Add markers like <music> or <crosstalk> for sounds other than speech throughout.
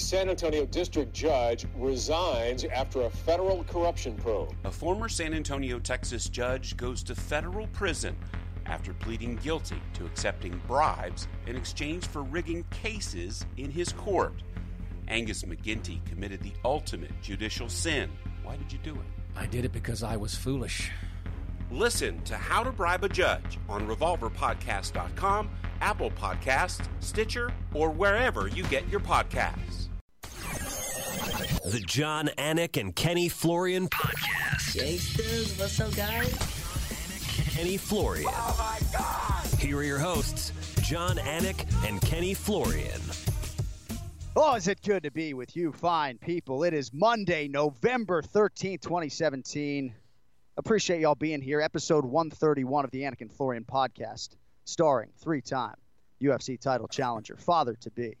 San Antonio district judge resigns after a federal corruption probe. A former San Antonio, Texas judge goes to federal prison after pleading guilty to accepting bribes in exchange for rigging cases in his court. Angus McGinty committed the ultimate judicial sin. Why did you do it? I did it because I was foolish. Listen to How to Bribe a Judge on RevolverPodcast.com, Apple Podcasts, Stitcher, or wherever you get your podcasts. The John Anik and Kenny Florian podcast. Gangsters, what's up, guys? Kenny Florian. Oh my God! Here are your hosts, John Anik and Kenny Florian. Oh, is it good to be with you, fine people? It is Monday, November 13th, 2017. Appreciate y'all being here. Episode 131 of the Anik and Florian podcast, starring three time UFC title challenger, father to be,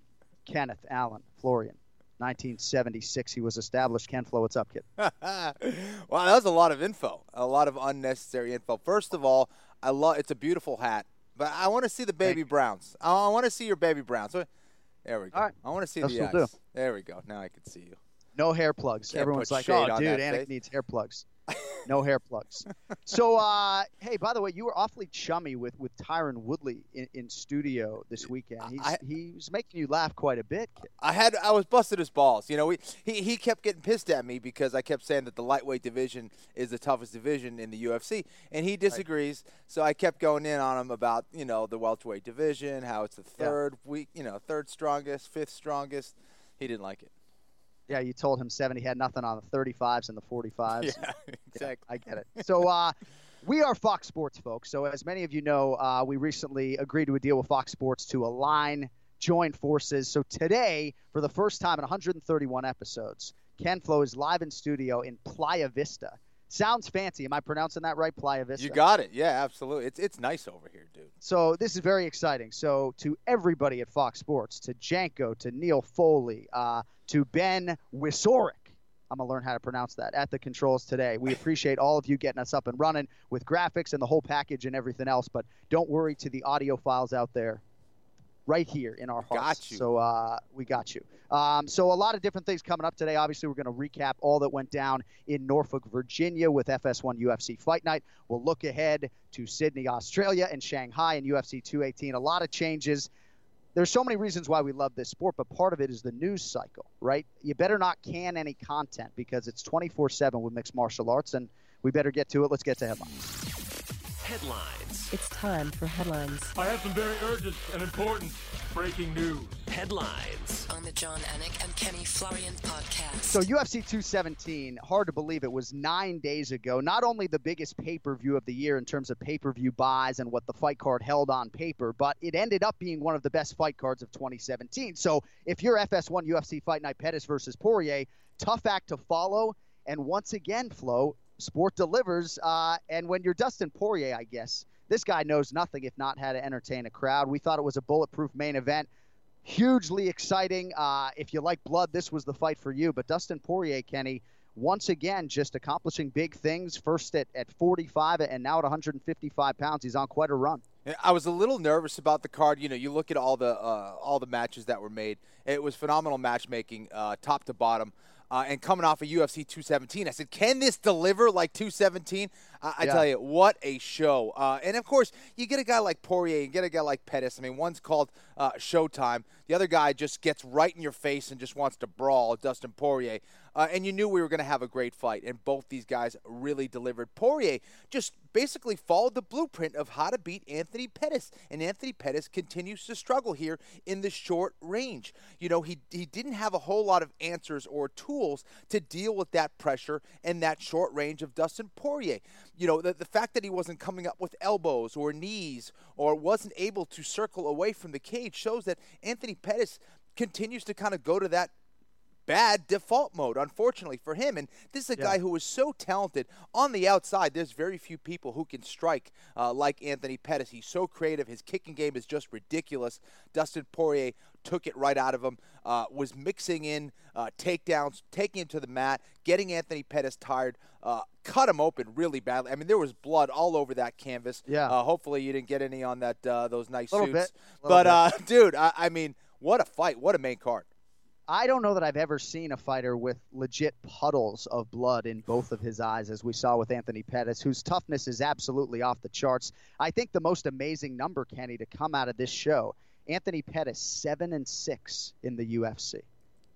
Kenneth Allen Florian. 1976 he was established. Ken Flo, what's up, kid? <laughs> wow, that was a lot of info, a lot of unnecessary info. First of all, I love it's a beautiful hat, but I want to see the baby browns. I want to see your baby browns. There we go. I want to see That's the eyes. There we go. Now I can see you. No hair plugs. Can't Everyone's like, "Oh, dude, Anik needs hair plugs." No hair plugs. So, uh, hey, by the way, you were awfully chummy with with Tyron Woodley in, in studio this weekend. He's, I- he was making you laugh quite a bit. I had I was busted his balls. You know, we, he he kept getting pissed at me because I kept saying that the lightweight division is the toughest division in the UFC, and he disagrees. So I kept going in on him about you know the welterweight division, how it's the third week, you know, third strongest, fifth strongest. He didn't like it. Yeah, you told him seven. He had nothing on the 35s and the 45s. <laughs> Yeah, exactly. I get it. So, uh, we are Fox Sports, folks. So, as many of you know, uh, we recently agreed to a deal with Fox Sports to align, join forces. So, today, for the first time in 131 episodes, Ken Flo is live in studio in Playa Vista. Sounds fancy. Am I pronouncing that right? Playa Vista. You got it. Yeah, absolutely. It's it's nice over here, dude. So this is very exciting. So to everybody at Fox Sports, to Janko, to Neil Foley, uh, to Ben Wisorick, I'm gonna learn how to pronounce that at the controls today. We appreciate all of you getting us up and running with graphics and the whole package and everything else. But don't worry to the audio files out there, right here in our hearts. Got you. So uh, we got you. Um, so a lot of different things coming up today. Obviously, we're going to recap all that went down in Norfolk, Virginia, with FS1 UFC Fight Night. We'll look ahead to Sydney, Australia, and Shanghai in UFC 218. A lot of changes. There's so many reasons why we love this sport, but part of it is the news cycle, right? You better not can any content because it's 24/7 with mixed martial arts, and we better get to it. Let's get to headlines. Headlines. It's time for headlines. I have some very urgent and important breaking news. Headlines. on the John Anik and Kenny Florian podcast. So UFC 217, hard to believe it was nine days ago. Not only the biggest pay-per-view of the year in terms of pay-per-view buys and what the fight card held on paper, but it ended up being one of the best fight cards of 2017. So if you're FS1 UFC Fight Night Pettis versus Poirier, tough act to follow. And once again, Flo, sport delivers. Uh, and when you're Dustin Poirier, I guess this guy knows nothing if not how to entertain a crowd. We thought it was a bulletproof main event hugely exciting. Uh, if you like blood, this was the fight for you. But Dustin Poirier, Kenny, once again, just accomplishing big things. First at, at 45 and now at 155 pounds. He's on quite a run. I was a little nervous about the card. You know, you look at all the uh, all the matches that were made. It was phenomenal matchmaking, uh, top to bottom. Uh, and coming off of UFC 217, I said, "Can this deliver like 217?" I, I Yeah. tell you, what a show! Uh, and of course, you get a guy like Poirier, you get a guy like Pettis. I mean, one's called uh, Showtime. The other guy just gets right in your face and just wants to brawl. Dustin Poirier. Uh, and you knew we were going to have a great fight, and both these guys really delivered. Poirier just basically followed the blueprint of how to beat Anthony Pettis, and Anthony Pettis continues to struggle here in the short range. You know, he he didn't have a whole lot of answers or tools to deal with that pressure and that short range of Dustin Poirier. You know, the, the fact that he wasn't coming up with elbows or knees or wasn't able to circle away from the cage shows that Anthony Pettis continues to kind of go to that bad default mode, unfortunately for him. And this is a Yeah. guy who is so talented on the outside. There's very few people who can strike uh, like Anthony Pettis. He's so creative. His kicking game is just ridiculous. Dustin Poirier took it right out of him. Uh, was mixing in uh, takedowns, taking him to the mat, getting Anthony Pettis tired. Uh, cut him open really badly. I mean, there was blood all over that canvas. Yeah. Uh, hopefully, you didn't get any on that uh, those nice suits. bit, but uh, <laughs> dude, I, I mean, what a fight! What a main card. I don't know that I've ever seen a fighter with legit puddles of blood in both of his eyes, as we saw with Anthony Pettis, whose toughness is absolutely off the charts. I think the most amazing number, Kenny, to come out of this show Anthony Pettis, seven and six in the UFC.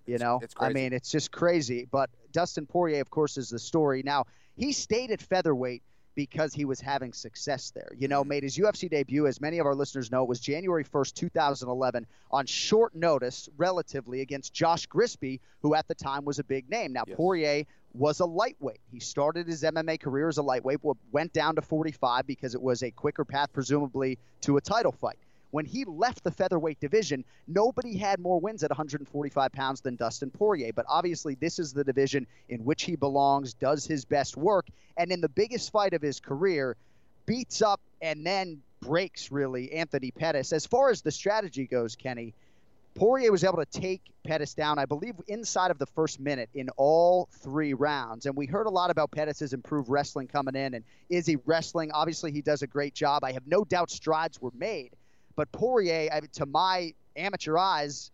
You know, it's I mean, it's just crazy. But Dustin Poirier, of course, is the story. Now, he stayed at featherweight because he was having success there. You know, made his UFC debut, as many of our listeners know, it was January 1st, 2011, on short notice, relatively, against Josh Grispi, who at the time was a big name. Now, Poirier was a lightweight. He started his MMA career as a lightweight, went down to 45 because it was a quicker path, presumably, to a title fight. When he left the featherweight division, nobody had more wins at 145 pounds than Dustin Poirier. But obviously, this is the division in which he belongs, does his best work, and in the biggest fight of his career, beats up and then breaks, really, Anthony Pettis. As far as the strategy goes, Kenny, Poirier was able to take Pettis down, I believe, inside of the first minute in all three rounds. And we heard a lot about Pettis' improved wrestling coming in. And is he wrestling? Obviously, he does a great job. I have no doubt strides were made. But Poirier, to my amateur eyes,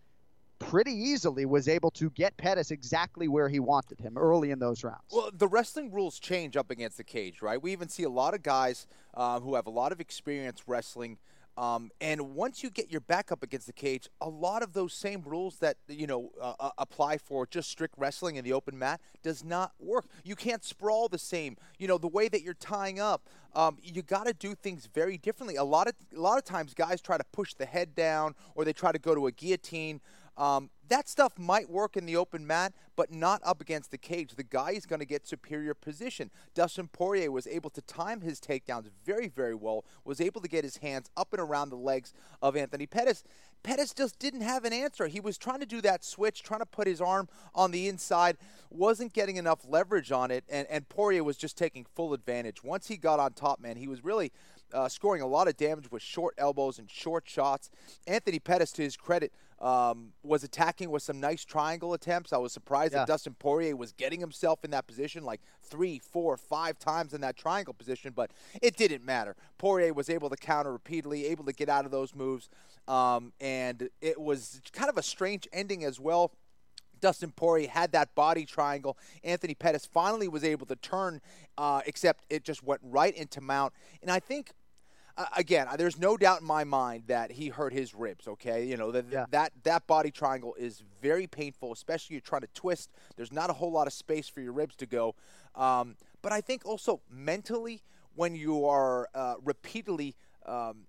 pretty easily was able to get Pettis exactly where he wanted him early in those rounds. Well, the wrestling rules change up against the cage, right? We even see a lot of guys uh, who have a lot of experience wrestling. Um, and once you get your back up against the cage, a lot of those same rules that you know uh, uh, apply for just strict wrestling in the open mat does not work. You can't sprawl the same. You know the way that you're tying up. Um, you got to do things very differently. A lot of a lot of times, guys try to push the head down, or they try to go to a guillotine. Um, that stuff might work in the open mat, but not up against the cage. The guy is going to get superior position. Dustin Poirier was able to time his takedowns very, very well, was able to get his hands up and around the legs of Anthony Pettis. Pettis just didn't have an answer. He was trying to do that switch, trying to put his arm on the inside, wasn't getting enough leverage on it, and, and Poirier was just taking full advantage. Once he got on top, man, he was really uh, scoring a lot of damage with short elbows and short shots. Anthony Pettis, to his credit, um, was attacking with some nice triangle attempts. I was surprised Yeah. that Dustin Poirier was getting himself in that position like three, four, five times in that triangle position, but it didn't matter. Poirier was able to counter repeatedly, able to get out of those moves, um, and it was kind of a strange ending as well. Dustin Poirier had that body triangle. Anthony Pettis finally was able to turn, uh, except it just went right into Mount. And I think, uh, again, there's no doubt in my mind that he hurt his ribs. Okay, you know that Yeah. that that body triangle is very painful, especially you're trying to twist. There's not a whole lot of space for your ribs to go. Um, but I think also mentally, when you are uh, repeatedly um,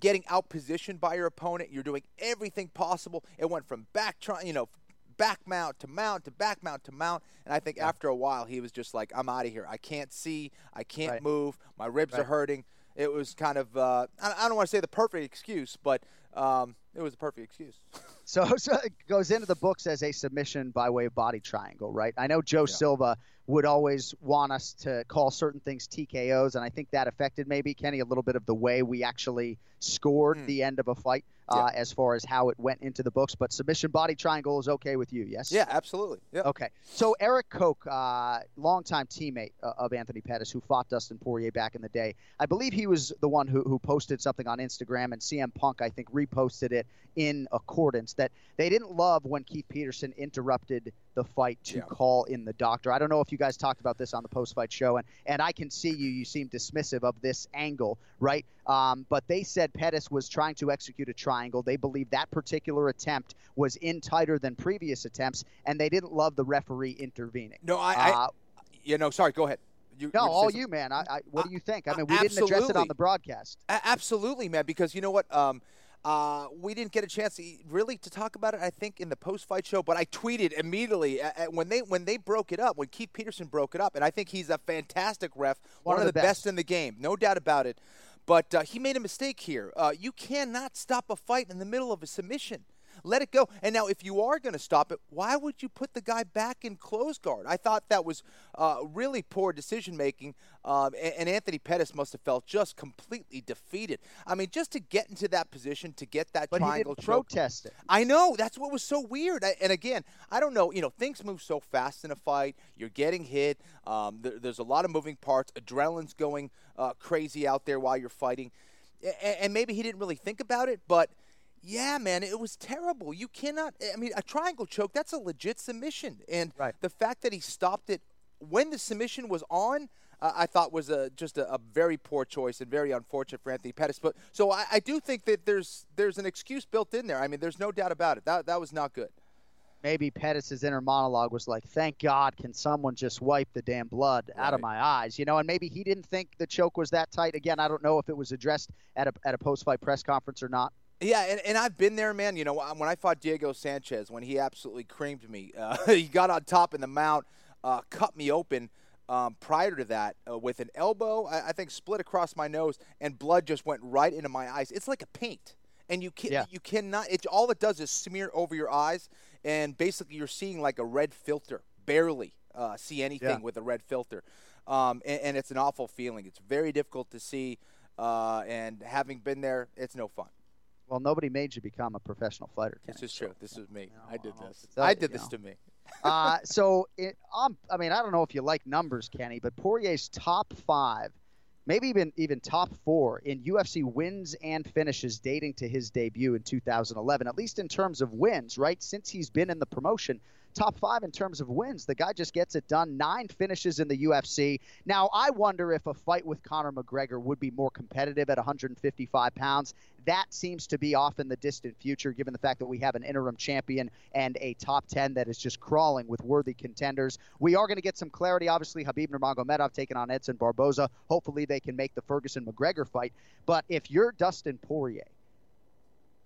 getting out positioned by your opponent. You're doing everything possible. It went from back trying, you know, back mount to mount to back mount to mount. And I think after a while, he was just like, I'm out of here. I can't see. I can't Right. move. My ribs are hurting. It was kind of, uh, I I don't want to say the perfect excuse, but um, it was a perfect excuse. <laughs> So, <laughs> so it goes into the books as a submission by way of body triangle, right? I know Joe Silva would always want us to call certain things TKOs, and I think that affected maybe Kenny a little bit of the way we actually scored Hmm. the end of a fight uh, as far as how it went into the books. But submission body triangle is okay with you, yes? Yeah, absolutely. Yeah. Okay. So Erik Koch, uh, longtime teammate uh, of Anthony Pettis, who fought Dustin Poirier back in the day, I believe he was the one who, who posted something on Instagram, and CM Punk, I think, reposted it in accordance that they didn't love when Keith Peterson interrupted the fight to Yeah. call in the doctor. I don't know if you guys talked about this on the post-fight show, and and I can see you. You seem dismissive of this angle, right? Um, but they said Pettis was trying to execute a triangle. They believe that particular attempt was in tighter than previous attempts, and they didn't love the referee intervening. No, I, I Uh, you know, sorry, go ahead. You, no, you were gonna all you, man. I, I, what do you think? I mean, we didn't address it on the broadcast. Absolutely, man. Because you know what? Um, uh, we didn't get a chance to really to talk about it. I think in the post-fight show, but I tweeted immediately a- a- when they when they broke it up. When Keith Peterson broke it up, and I think he's a fantastic ref, one, of the best. in the game, no doubt about it. But uh, he made a mistake here. Uh, you cannot stop a fight in the middle of a submission. Let it go. And now, if you are going to stop it, why would you put the guy back in close guard? I thought that was uh, really poor decision making. Um, and, and, Anthony Pettis must have felt just completely defeated. I mean, just to get into that position, to get that but triangle he protest it. I know that's what was so weird. I, and again, I don't know. You know, things move so fast in a fight. You're getting hit. Um, there, there's a lot of moving parts. Adrenaline's going uh, crazy out there while you're fighting, and maybe he didn't really think about it, but yeah, man, it was terrible. You cannot. I mean, a triangle choke, that's a legit submission. And right. the fact that he stopped it when the submission was on, uh, I thought was a, just a, a, very poor choice and very unfortunate for Anthony Pettis. But so I, I, do think that there's there's an excuse built in there. I mean, there's no doubt about it. That that was not good. Maybe Pettis's inner monologue was like, "Thank God, can someone just wipe the damn blood right. out of my eyes?" You know, and maybe he didn't think the choke was that tight. Again, I don't know if it was addressed at a at a post fight press conference or not. Yeah, and, and I've been there, man. You know, when I fought Diego Sanchez, when he absolutely creamed me, <laughs> uh, he got on top in the mount, uh, cut me open. Um, prior to that, uh, with an elbow, I, I, think split across my nose, and blood just went right into my eyes. It's like a paint, and you can yeah. you cannot. It all it does is smear over your eyes, and basically you're seeing like a red filter. Barely uh, see anything yeah. with a red filter, um, and, and, it's an awful feeling. It's very difficult to see, uh, and having been there, it's no fun. Well, nobody made you become a professional fighter. Kenny, this is true. This is me. I did this. I did this to me. <laughs> uh, <laughs> so, it, um, I mean, I don't know if you like numbers, Kenny, but Poirier's top five, maybe even even top four in UFC wins and finishes dating to his debut in 2011, at least in terms of wins, right? Since he's been in the promotion, top five in terms of wins. The guy just gets it done. Nine finishes in the UFC. Now, I wonder if a fight with Conor McGregor would be more competitive at 155 pounds. That seems to be off in the distant future, given the fact that we have an interim champion and a top 10 that is just crawling with worthy contenders. We are going to get some clarity. Obviously, Khabib Nurmagomedov taking on Edson Barboza. Hopefully, they can make the Ferguson McGregor fight. But if you're Dustin Poirier,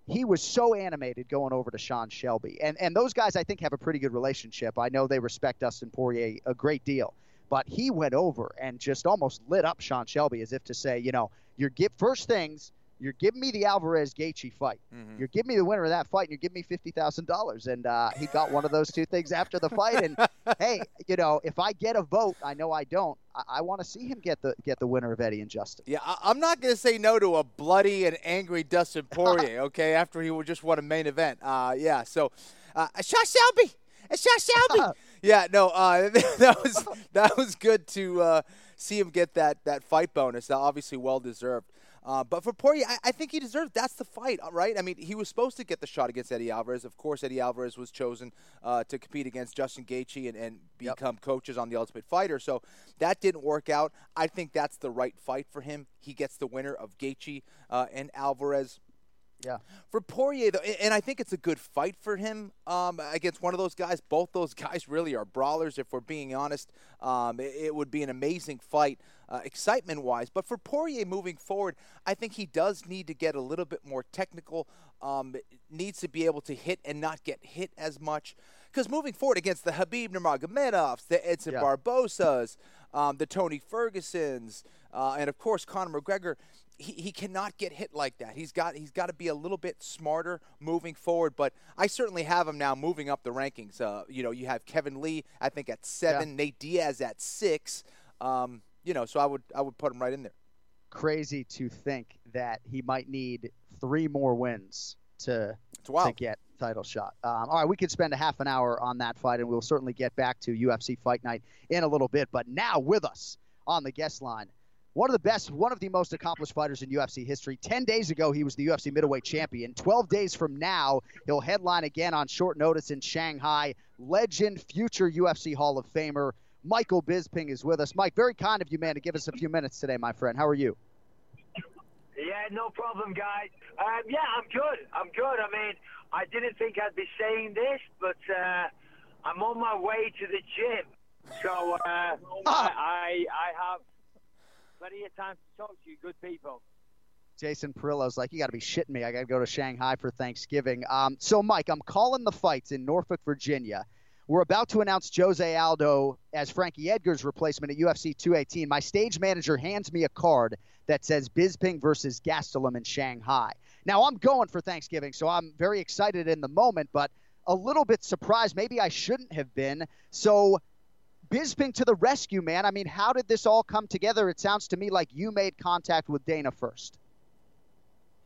he was so animated going over to Sean Shelby. And and those guys I think have a pretty good relationship. I know they respect Dustin Poirier a great deal. But he went over and just almost lit up Sean Shelby as if to say, you know, you're get first things, you're giving me the Alvarez Gaethje fight. Mm-hmm. You're giving me the winner of that fight, and you're giving me fifty thousand dollars. And uh, he got one of those two things after the fight. And <laughs> hey, you know, if I get a vote, I know I don't. I, I want to see him get the get the winner of Eddie and Justin. Yeah, I, am not going to say no to a bloody and angry Dustin <laughs> Poirier. okay, after he just won a main event. Uh, yeah. So, uh, Sean Shelby, Sean Shelby. <laughs> yeah, no, uh, that was that was good to uh, see him get that that fight bonus. That obviously, well deserved. Uh, but for Poirier, I, I, think he deserved. That's the fight, uh, right? I mean, he was supposed to get the shot against Eddie Alvarez. Of course, Eddie Alvarez was chosen uh, to compete against Justin Gaethje and, and become yep. coaches on the Ultimate Fighter. So that didn't work out. I think that's the right fight for him. He gets the winner of Gaethje uh, and Alvarez. Yeah. For Poirier, though, and I think it's a good fight for him um, against one of those guys. Both those <laughs> guys really are brawlers, if we're being honest. Um, it, it, would be an amazing fight, uh, excitement wise. But for Poirier moving forward, I think he does need to get a little bit more technical, um, needs to be able to hit and not get hit as much. Because moving forward against the Khabib Nurmagomedovs, the Edson yeah. Barbozas, um, the Tony Fergusons, uh, and of course Conor McGregor, he, he cannot get hit like that. He's got he's got to be a little bit smarter moving forward. But I certainly have him now moving up the rankings. Uh, you know, you have Kevin Lee, I think at seven, yeah. Nate Diaz at six. Um, you know, so I would I would put him right in there. Crazy to think that he might need three more wins to to get title shot. Um, all right, we could spend a half an hour on that fight, and we'll certainly get back to UFC Fight Night in a little bit. But now with us on the guest line, one of the best, one of the most accomplished fighters in UFC history. 10 days ago, he was the UFC middleweight champion. 12 days from now, he'll headline again on short notice in Shanghai. Legend, future UFC Hall of Famer, Michael Bisping is with us. Mike, very kind of you, man, to give us a few minutes today, my friend. How are you? Yeah, no problem, guys. Um, yeah, I'm good. I'm good. I mean, I didn't think I'd be saying this, but uh, I'm on my way to the gym. So uh, <laughs> I, I, I have plenty of time to talk to you, good people. Jason Parillo's like, you got to be shitting me. I got to go to Shanghai for Thanksgiving. Um, so, Mike, I'm calling the fights in Norfolk, Virginia. We're about to announce Jose Aldo as Frankie Edgar's replacement at UFC 218. My stage manager hands me a card that says Bisping versus Gastelum in Shanghai. Now I'm going for Thanksgiving, so I'm very excited in the moment, but a little bit surprised. Maybe I shouldn't have been. So Bisping to the rescue, man. I mean, how did this all come together? It sounds to me like you made contact with Dana first.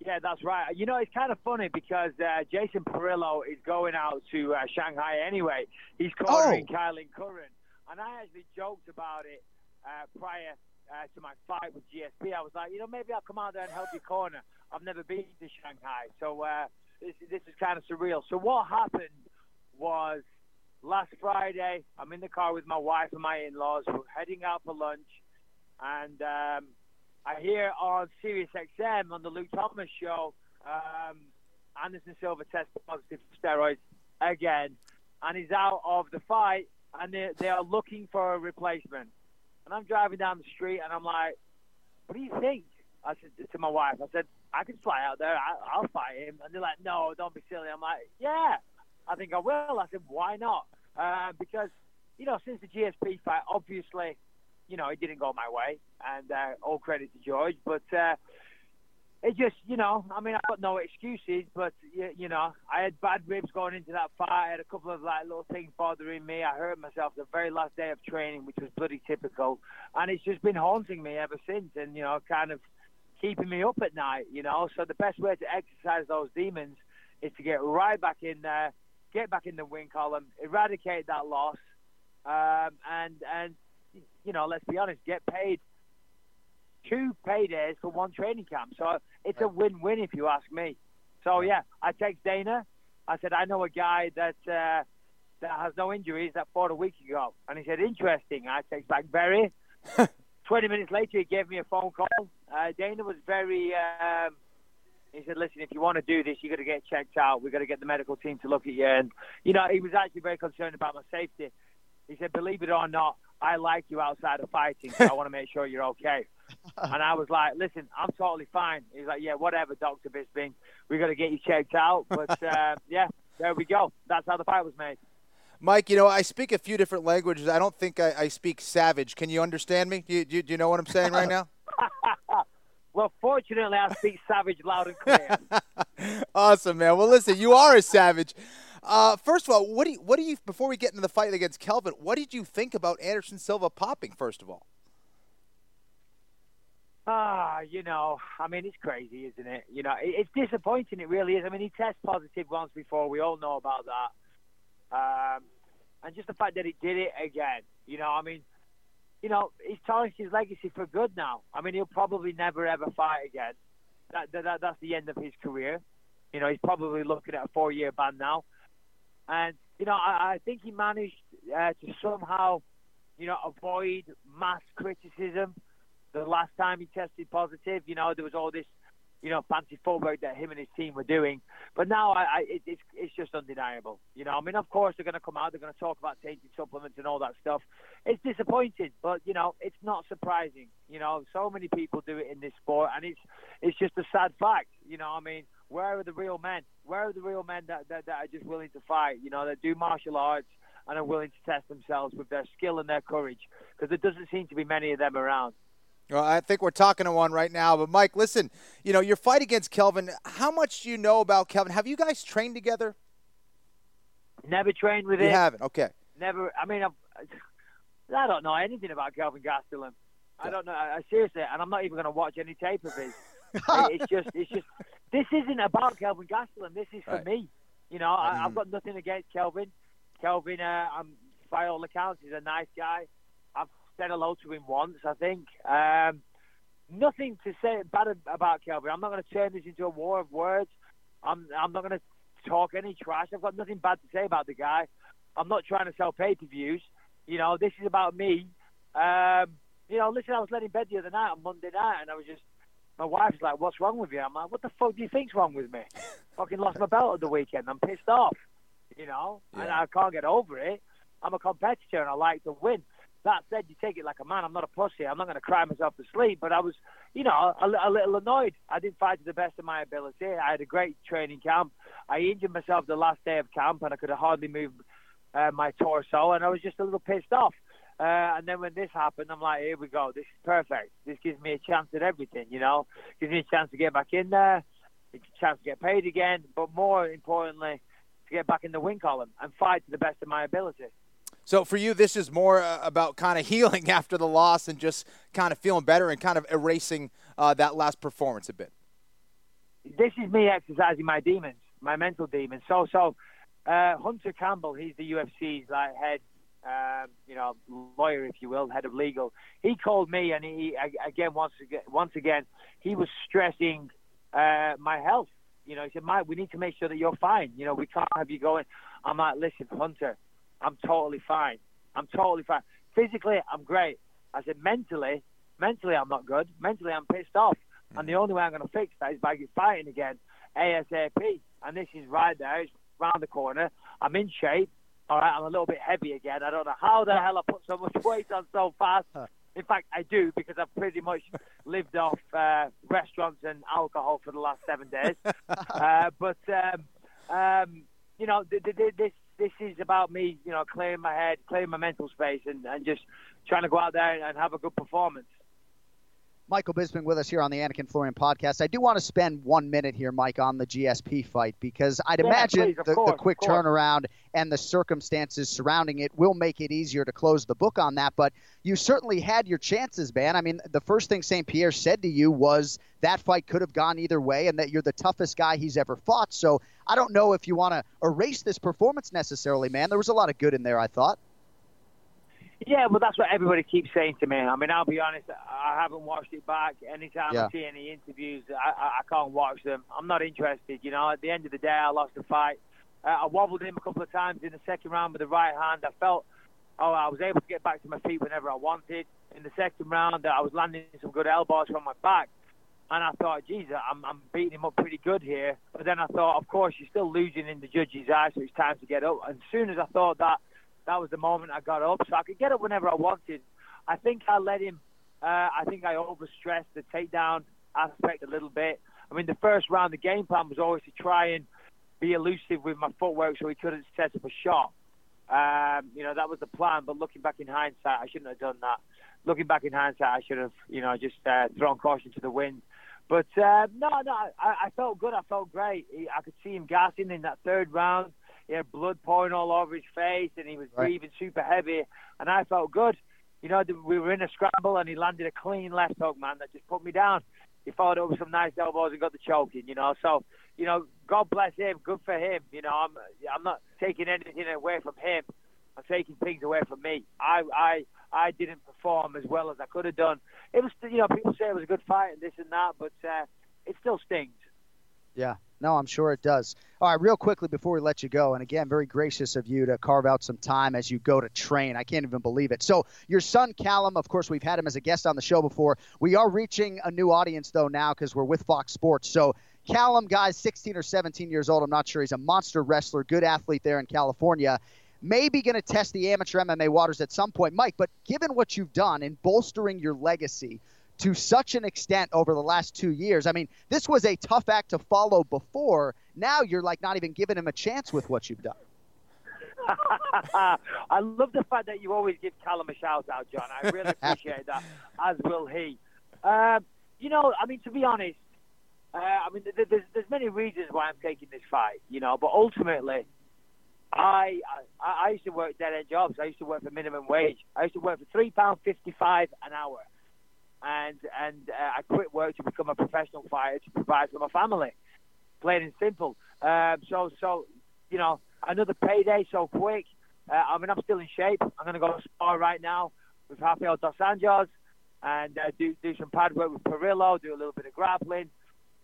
Yeah, that's right. You know, it's kind of funny because uh, Jason Parillo is going out to uh, Shanghai anyway. He's cornering oh. Kailin Curran. And I actually joked about it uh, prior uh, to my fight with GSP. I was like, you know, maybe I'll come out there and help you corner. I've never been to Shanghai. So uh, this, this is kind of surreal. So what happened was last Friday, I'm in the car with my wife and my in-laws. We're heading out for lunch. And um, I hear on Sirius XM on the Luke Thomas show, um, Anderson Silva tested positive for steroids again, and he's out of the fight, and they, they are looking for a replacement. And I'm driving down the street, and I'm like, "What do you think?" I said to my wife, "I said I can fly out there. I, will fight him." And they're like, "No, don't be silly." I'm like, "Yeah, I think I will." I said, "Why not?" Uh, because you know, since the GSP fight, obviously you know, it didn't go my way, and uh, all credit to George. But uh, it just, you know, I mean, I've got no excuses, but you, you know, I had bad ribs going into that fight. I had a couple of like little things bothering me. I hurt myself the very last day of training, which was bloody typical, and it's just been haunting me ever since, and you know, kind of keeping me up at night. You know, so the best way to exercise those demons is to get right back in there, get back in the win column, eradicate that loss, um, and and you know, let's be honest, get paid two paydays for one training camp. So it's a win-win if you ask me. So yeah, I text Dana. I said I know a guy that uh, that has no injuries that fought a week ago, and he said interesting. I text back very. <laughs> Twenty minutes later, he gave me a phone call. Uh, Dana was very. Um, he said, "Listen, if you want to do this, you got to get checked out. We've got to get the medical team to look at you." And you know, he was actually very concerned about my safety. He said, "Believe it or not, I like you outside of fighting, so I want to make sure you're okay. <laughs> and I was like, listen, I'm totally fine. He's like, yeah, whatever, Dr. Bisping. we got to get you checked out. <laughs> But uh, yeah, there we go. That's how the fight was made. Mike, you know, I speak a few different languages. I don't think I, I speak savage. Can you understand me? Do you, do you know what I'm saying right now? <laughs> well, fortunately, I speak savage loud and clear. awesome, man. Well, listen, you are a savage. Uh, first of all, what do you, what do you before we get into the fight against Kelvin? What did you think about Anderson Silva popping? First of all. Ah, you know, I mean, it's crazy, isn't it? You know, it's disappointing. It really is. I mean, he tested positive once before. We all know about that. Um, and just the fact that he did it again, you know, I mean, you know, he's tarnished his legacy for good now. I mean, he'll probably never ever fight again. That, that that's the end of his career. You know, he's probably looking at a four-year ban now. And, you know, I, I think he managed uh, to somehow, you know, avoid mass criticism. The last time he tested positive, you know, there was all this, you know, fancy footwork that him and his team were doing. But now I, I it, it's, it's just undeniable. You know, I mean, of course they're going to come out, they're going to talk about taking supplements and all that stuff. It's disappointing, but, you know, it's not surprising. You know, so many people do it in this sport, and it's, it's just a sad fact. You know, I mean, where are the real men? Where are the real men that, that, that are just willing to fight? You know, that do martial arts and are willing to test themselves with their skill and their courage, because there doesn't seem to be many of them around. Well, I think we're talking to one right now. But Mike, listen, you know your fight against Kelvin. How much do you know about Kelvin? Have you guys trained together? Never trained with you him. You haven't. Okay. Never. I mean, I've, <sighs> I don't know anything about Kelvin Gastelum. I don't know. I, seriously, and I'm not even going to watch any tape of his. <laughs> it's just, it's just. This isn't about Kelvin Gastelum. This is for right. me. You know, I, have got nothing against Kelvin. Kelvin, uh, I'm, by all accounts, is a nice guy. I've said hello to him once, I think. Um, nothing to say bad about Kelvin. I'm not going to turn this into a war of words. I'm, I'm not going to talk any trash. I've got nothing bad to say about the guy. I'm not trying to sell pay-per-views. You know, this is about me. Um, you know, listen, I was laying in bed the other night on Monday night, and I was just my wife's like, "What's wrong with you?" I'm like, "What the fuck do you think's wrong with me? <laughs> Fucking lost my belt at the weekend. I'm pissed off, you know, yeah. and I can't get over it. I'm a competitor and I like to win. That said, you take it like a man. I'm not a pussy. I'm not going to cry myself to sleep. But I was, you know, a, a little annoyed. I didn't fight to the best of my ability. I had a great training camp. I injured myself the last day of camp and I could have hardly move uh, my torso, and I was just a little pissed off. Uh, and then when this happened, I'm like, here we go. This is perfect. This gives me a chance at everything, you know. Gives me a chance to get back in there. it's a chance to get paid again, but more importantly, to get back in the win column and fight to the best of my ability. So for you, this is more uh, about kind of <laughs> healing after the loss and just kind of feeling better and kind of erasing uh, that last performance a bit. This is me exercising my demons, my mental demons. So, so uh, Hunter Campbell, he's the UFC's like head, um, you know, lawyer, if you will, head of legal. He called me, and he again once again, once again, he was stressing uh, my health. You know, he said, "Mike, we need to make sure that you're fine. You know, we can't have you going." I'm like, "Listen, Hunter, I'm totally fine. I'm totally fine. Physically, I'm great." I said, "Mentally, mentally, I'm not good. Mentally, I'm pissed off, and the only way I'm going to fix that is by fighting again, ASAP. And this is right there. It's round the corner. I'm in shape. All right, I'm a little bit heavy again. I don't know how the hell I put so much weight on so fast. In fact, I do because I've pretty much <laughs> lived off uh, restaurants and alcohol for the last seven days. <laughs> uh, but um, um, you know, th- th- this this is about me, you know, clearing my head, clearing my mental space, and, and just trying to go out there and have a good performance. Michael Bisping with us here on the Anik and Florian podcast. I do want to spend one minute here, Mike, on the GSP fight because I'd yeah, imagine please, the, course, the quick turnaround and the circumstances surrounding it will make it easier to close the book on that. But you certainly had your chances, man. I mean, the first thing St. Pierre said to you was that fight could have gone either way and that you're the toughest guy he's ever fought. So I don't know if you want to erase this performance necessarily, man. There was a lot of good in there, I thought. Yeah, well, that's what everybody keeps saying to me. I mean, I'll be honest, I haven't watched it back. Anytime Yeah. I see any interviews, I, I, I can't watch them. I'm not interested. You know, at the end of the day, I lost the fight. Uh, I wobbled him a couple of times in the second round with the right hand. I felt, oh, I was able to get back to my feet whenever I wanted. In the second round, I was landing some good elbows from my back. And I thought, geez, I'm, I'm beating him up pretty good here. But then I thought, of course, you're still losing in the judge's eyes, so it's time to get up. And as soon as I thought that, that was the moment I got up, so I could get up whenever I wanted. I think I let him. Uh, I think I overstressed the takedown aspect a little bit. I mean, the first round, the game plan was always to try and be elusive with my footwork, so he couldn't set up a shot. Um, you know, that was the plan. But looking back in hindsight, I shouldn't have done that. Looking back in hindsight, I should have, you know, just uh, thrown caution to the wind. But uh, no, no, I, I felt good. I felt great. I could see him gassing in that third round. He had blood pouring all over his face, and he was Right. breathing super heavy. And I felt good. You know, we were in a scramble, and he landed a clean left hook, man, that just put me down. He followed up with some nice elbows and got the choking. You know, so you know, God bless him. Good for him. You know, I'm I'm not taking anything away from him. I'm taking things away from me. I I I didn't perform as well as I could have done. It was, you know, people say it was a good fight and this and that, but uh, it still stings. Yeah, no, I'm sure it does. All right, real quickly before we let you go, and again, very gracious of you to carve out some time as you go to train. I can't even believe it. So, your son Callum, of course, we've had him as a guest on the show before. We are reaching a new audience though now because we're with Fox Sports. So, Callum, guys, 16 or 17 years old. I'm not sure. He's a monster wrestler, good athlete there in California. Maybe going to test the amateur MMA waters at some point, Mike. But given what you've done in bolstering your legacy to such an extent over the last two years, I mean, this was a tough act to follow before. Now you're like not even giving him a chance with what you've done. <laughs> I love the fact that you always give Callum a shout out, John. I really appreciate that, <laughs> as will he. Um, you know, I mean, to be honest, uh, I mean, th- there's, there's many reasons why I'm taking this fight, you know, but ultimately, I, I I used to work dead end jobs. I used to work for minimum wage. I used to work for three pound fifty five an hour, and and uh, I quit work to become a professional fighter to provide for my family, plain and simple. Um, so so you know another payday so quick. Uh, I mean I'm still in shape. I'm going to go spar right now with Rafael dos Anjos and uh, do do some pad work with Parillo. Do a little bit of grappling.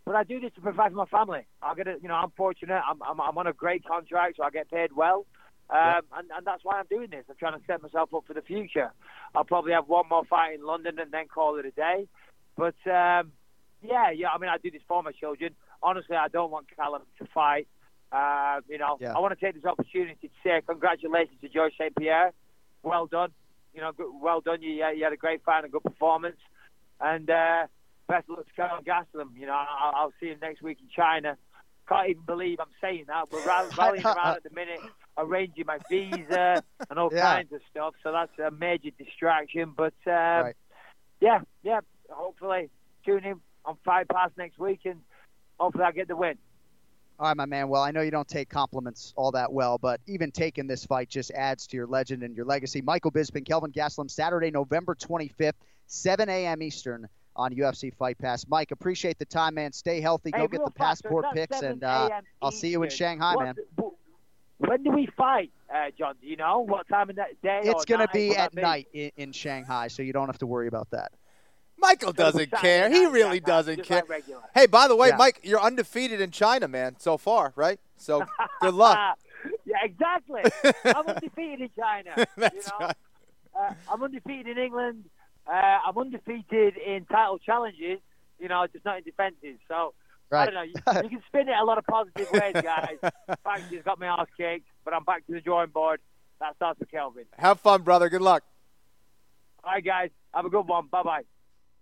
But I do this to provide for my family. I get it. You know, I'm fortunate. I'm, I'm, I'm on a great contract, so I get paid well, um, and, and that's why I'm doing this. I'm trying to set myself up for the future. I'll probably have one more fight in London and then call it a day. But um, yeah, yeah. I mean, I do this for my children. Honestly, I don't want Callum to fight. Uh, you know, Yeah. I want to take this opportunity to say congratulations to George St. Pierre. Well done. You know, well done. You, you had a great fight and a good performance. And uh, best of luck to Carl Gastelum. You know, I'll, I'll see him next week in China. Can't even believe I'm saying that. We're rall- <laughs> rallying around at the minute, arranging my visa <laughs> and all Yeah. kinds of stuff. So that's a major distraction. But um, Right. yeah, yeah. Hopefully, tune in on Fight Pass next week and hopefully I get the win. All right, my man. Well, I know you don't take compliments all that well, but even taking this fight just adds to your legend and your legacy. Michael Bisping, Kelvin Gastelum, Saturday, November 25th, 7 a.m. Eastern on UFC Fight Pass. Mike, appreciate the time, man. Stay healthy. Hey, Go get the passport pics, and uh, I'll see you in Shanghai, What- man. When do we fight, uh, John? Do you know what time of that day? It's going to be will that at night in, in Shanghai, so you don't have to worry about that. Michael doesn't Saturday care. He really Shanghai, doesn't care. like. Hey, by the way, Yeah. Mike, you're undefeated in China, man, so far, right? So <laughs> good luck. yeah, exactly. <laughs> I'm undefeated in China. <laughs> That's you know? right. Uh, I'm undefeated in England. Uh, I'm undefeated in title challenges. You know, just not in defenses. So I don't know. You, you can spin it a lot of positive ways, guys. <laughs> Fact, he's got my ass kicked, but I'm back to the drawing board. That starts with Kelvin. Have fun, brother. Good luck. All right, guys. Have a good one. Bye bye.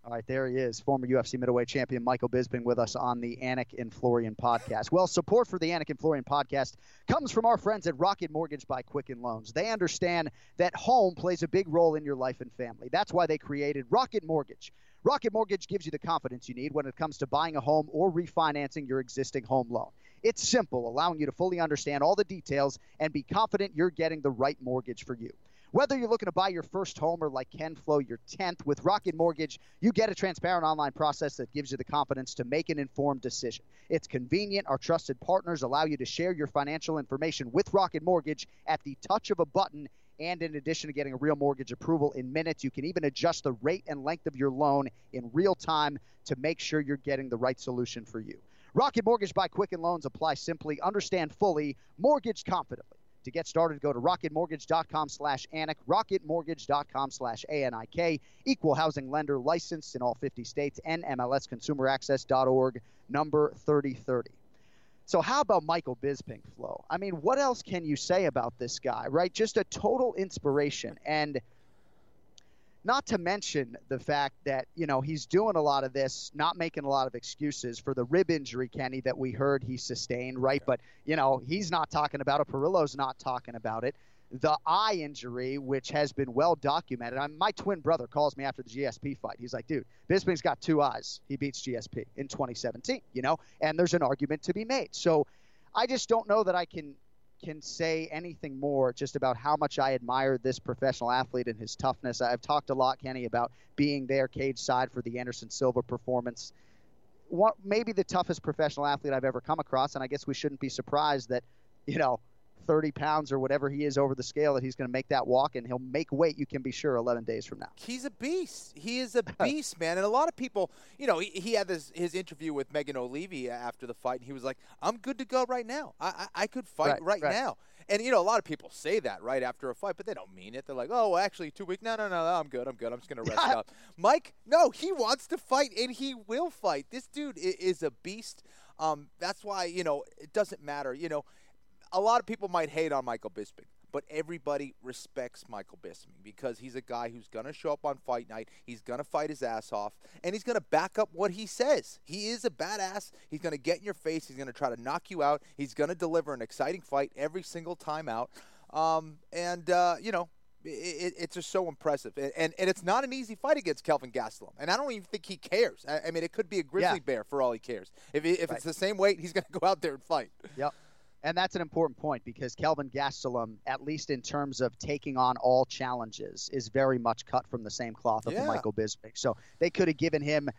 All right, there he is, former UFC middleweight champion Michael Bisping with us on the Anik and Florian podcast. Well, support for the Anik and Florian podcast comes from our friends at Rocket Mortgage by Quicken Loans. They understand that home plays a big role in your life and family. That's why they created Rocket Mortgage. Rocket Mortgage gives you the confidence you need when it comes to buying a home or refinancing your existing home loan. It's simple, allowing you to fully understand all the details and be confident you're getting the right mortgage for you. Whether you're looking to buy your first home or like Ken Flo, your 10th, with Rocket Mortgage, you get a transparent online process that gives you the confidence to make an informed decision. It's convenient. Our trusted partners allow you to share your financial information with Rocket Mortgage at the touch of a button. And in addition to getting a real mortgage approval in minutes, you can even adjust the rate and length of your loan in real time to make sure you're getting the right solution for you. Rocket Mortgage by Quicken Loans apply simply, understand fully, mortgage confidently. To get started, go to rocketmortgage.com slash Anik, rocketmortgage.com slash A-N-I-K, equal housing lender licensed in all 50 states, and MLSconsumeraccess.org, number 3030. So how about Michael Bisping, Flo? I mean, what else can you say about this guy, right? Just a total inspiration. And not to mention the fact that, you know, he's doing a lot of this, not making a lot of excuses for the rib injury, Kenny, that we heard he sustained, right? But, you know, he's not talking about it. Parillo's not talking about it. The eye injury, which has been well documented. I my twin brother calls me after the GSP fight. He's like, dude, Bisping's got two eyes. He beats GSP in 2017, you know? And there's an argument to be made. So I just don't know that I can can say anything more just about how much I admire this professional athlete and his toughness. I've talked a lot, Kenny, about being there cage side for the Anderson Silva performance. What maybe the toughest professional athlete I've ever come across, and I guess we shouldn't be surprised that, you know, 30 pounds or whatever he is over the scale that he's going to make that walk and he'll make weight you can be sure 11 days from now He's a beast. He is a <laughs> beast, man. And a lot of people, you know, he, he had this his interview with Megan Olivi after the fight, and he was like, "I'm good to go right now. I I, I could fight Right, right, right. now." And you know, a lot of people say that right after a fight, but they don't mean it. They're like, "Oh, well, actually, two weeks. No, no, no, no. I'm good. I'm good. I'm just gonna rest up." <laughs> Mike, no, he wants to fight, and he will fight. This dude is a beast. Um, that's why you know it doesn't matter. You know, a lot of people might hate on Michael Bisping, but everybody respects Michael Bisping because he's a guy who's going to show up on fight night. He's going to fight his ass off, and he's going to back up what he says. He is a badass. He's going to get in your face. He's going to try to knock you out. He's going to deliver an exciting fight every single time out. Um, and, uh, you know, it, it's just so impressive. And, and, and it's not an easy fight against Kelvin Gastelum. And I don't even think he cares. I, I mean, it could be a grizzly Yeah. bear for all he cares. If, if Right. it's the same weight, he's going to go out there and fight. Yep. And that's an important point because Kelvin Gastelum, at least in terms of taking on all challenges, is very much cut from the same cloth of Yeah. Michael Bisping. So they could have given him,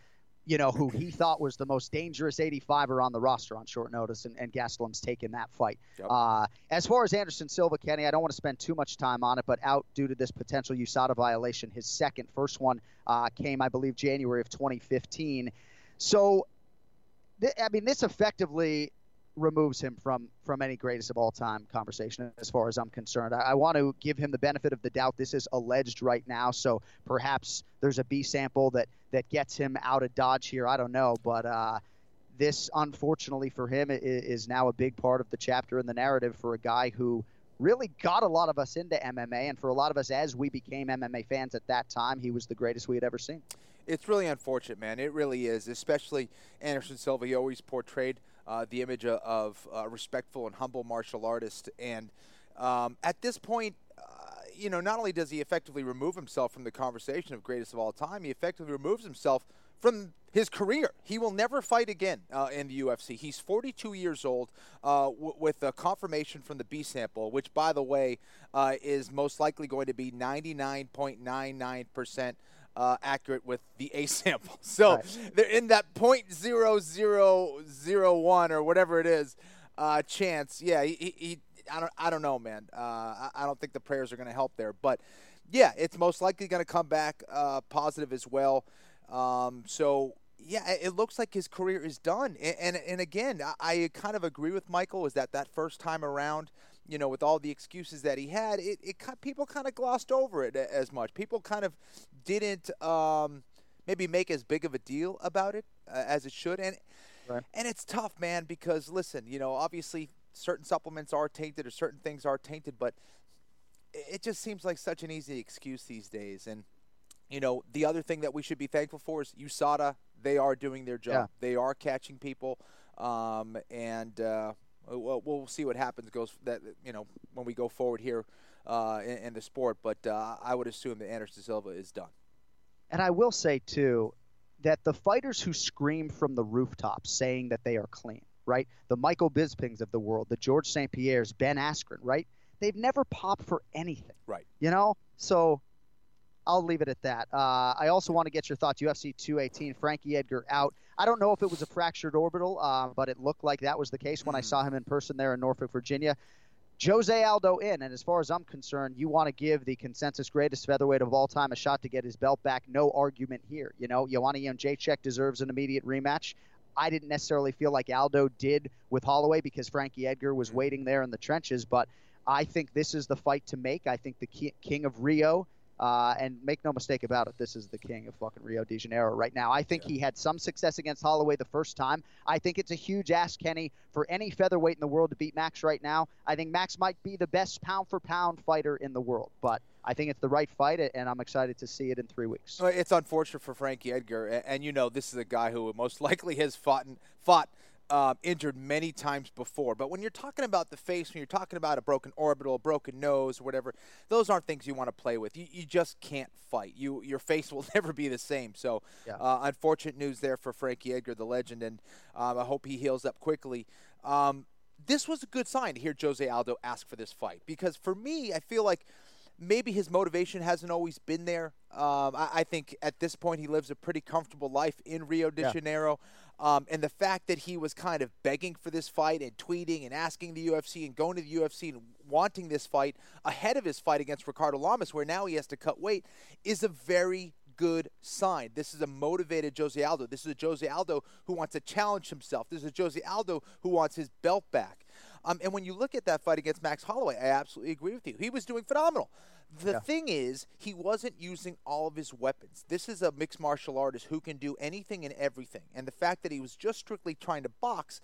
you know, who he <laughs> thought was the most dangerous 85er on the roster on short notice, and, and Gastelum's taken that fight. Yep. Uh, as far as Anderson Silva, Kenny, I don't want to spend too much time on it, but out due to this potential USADA violation, his second, first one uh, came, I believe, January of 2015. So, I mean, this effectively removes him from from any greatest of all time conversation as far as I'm concerned. I, I want to give him the benefit of the doubt. This is alleged right now, so perhaps there's a B sample that that gets him out of Dodge here. I don't know, but uh, this unfortunately for him i- is now a big part of the chapter in the narrative for a guy who really got a lot of us into MMA, and for a lot of us as we became MMA fans at that time, he was the greatest we had ever seen. It's really unfortunate, man. It really is. Especially Anderson Silva. He always portrayed uh, the image of, a respectful and humble martial artist. And um, at this point, uh, you know, not only does he effectively remove himself from the conversation of greatest of all time, he effectively removes himself from his career. He will never fight again uh, in the UFC. He's 42 years old uh, w- with a confirmation from the B sample, which, by the way, uh, is most likely going to be 99.99%. Uh, accurate with the A <laughs> sample. So right. they're in that 0.0001 or whatever it is uh, chance. Yeah, he, he, I, don't, I don't know, man. Uh, I, I don't think the prayers are going to help there. But yeah, it's most likely going to come back uh, positive as well. Um, so yeah, it looks like his career is done. And and, and again, I, I, kind of agree with Michael. Is that that first time around? You know, with all the excuses that he had, it, it people kind of glossed over it as much. People kind of didn't um, maybe make as big of a deal about it uh, as it should. And right. and it's tough, man, because listen, you know, obviously certain supplements are tainted or certain things are tainted, but it just seems like such an easy excuse these days. And you know, the other thing that we should be thankful for is USADA. They are doing their job. Yeah. They are catching people, um, and uh, we'll, we'll, see what happens. Goes that you know when we go forward here uh, in, in, the sport, but uh, I would assume that Anderson Silva is done. And I will say too that the fighters who scream from the rooftops saying that they are clean, right? The Michael Bispings of the world, the George St. Pierre's, Ben Askren, right? They've never popped for anything, right? You know, so I'll leave it at that. Uh, I also want to get your thoughts. UFC 218, Frankie Edgar out. I don't know if it was a fractured orbital, uh, but it looked like that was the case when mm. I saw him in person there in Norfolk, Virginia. Jose Aldo in, and as far as I'm concerned, you want to give the consensus greatest featherweight of all time a shot to get his belt back. No argument here. You know, Joanna Jędrzejczyk deserves an immediate rematch. I didn't necessarily feel like Aldo did with Holloway because Frankie Edgar was mm. waiting there in the trenches, but I think this is the fight to make. I think the king of Rio uh, and make no mistake about it, this is the king of fucking Rio de Janeiro right now. I think yeah. he had some success against Holloway the first time. I think it's a huge ask, Kenny, for any featherweight in the world to beat Max right now. I think Max might be the best pound for pound fighter in the world, but I think it's the right fight, and I'm excited to see it in three weeks. It's unfortunate for Frankie Edgar, and you know this is a guy who most likely has fought and, fought um, injured many times before. But when you're talking about the face, when you're talking about a broken orbital, a broken nose, or whatever, those aren't things you want to play with. You, you just can't fight. You your face <laughs> will never be the same. So, yeah. uh, unfortunate news there for Frankie Edgar, the legend, and um, I hope he heals up quickly. Um, this was a good sign to hear Jose Aldo ask for this fight because for me, I feel like maybe his motivation hasn't always been there. Um, I, I, think at this point he lives a pretty comfortable life in Rio de yeah. Janeiro. Um, and the fact that he was kind of begging for this fight and tweeting and asking the UFC and going to the UFC and wanting this fight ahead of his fight against Ricardo Lamas, where now he has to cut weight, is a very good sign. This is a motivated Jose Aldo. This is a Jose Aldo who wants to challenge himself. This is a Jose Aldo who wants his belt back. Um, and when you look at that fight against Max Holloway, I absolutely agree with you. He was doing phenomenal. The yeah. thing is, he wasn't using all of his weapons. This is a mixed martial artist who can do anything and everything. And the fact that he was just strictly trying to box,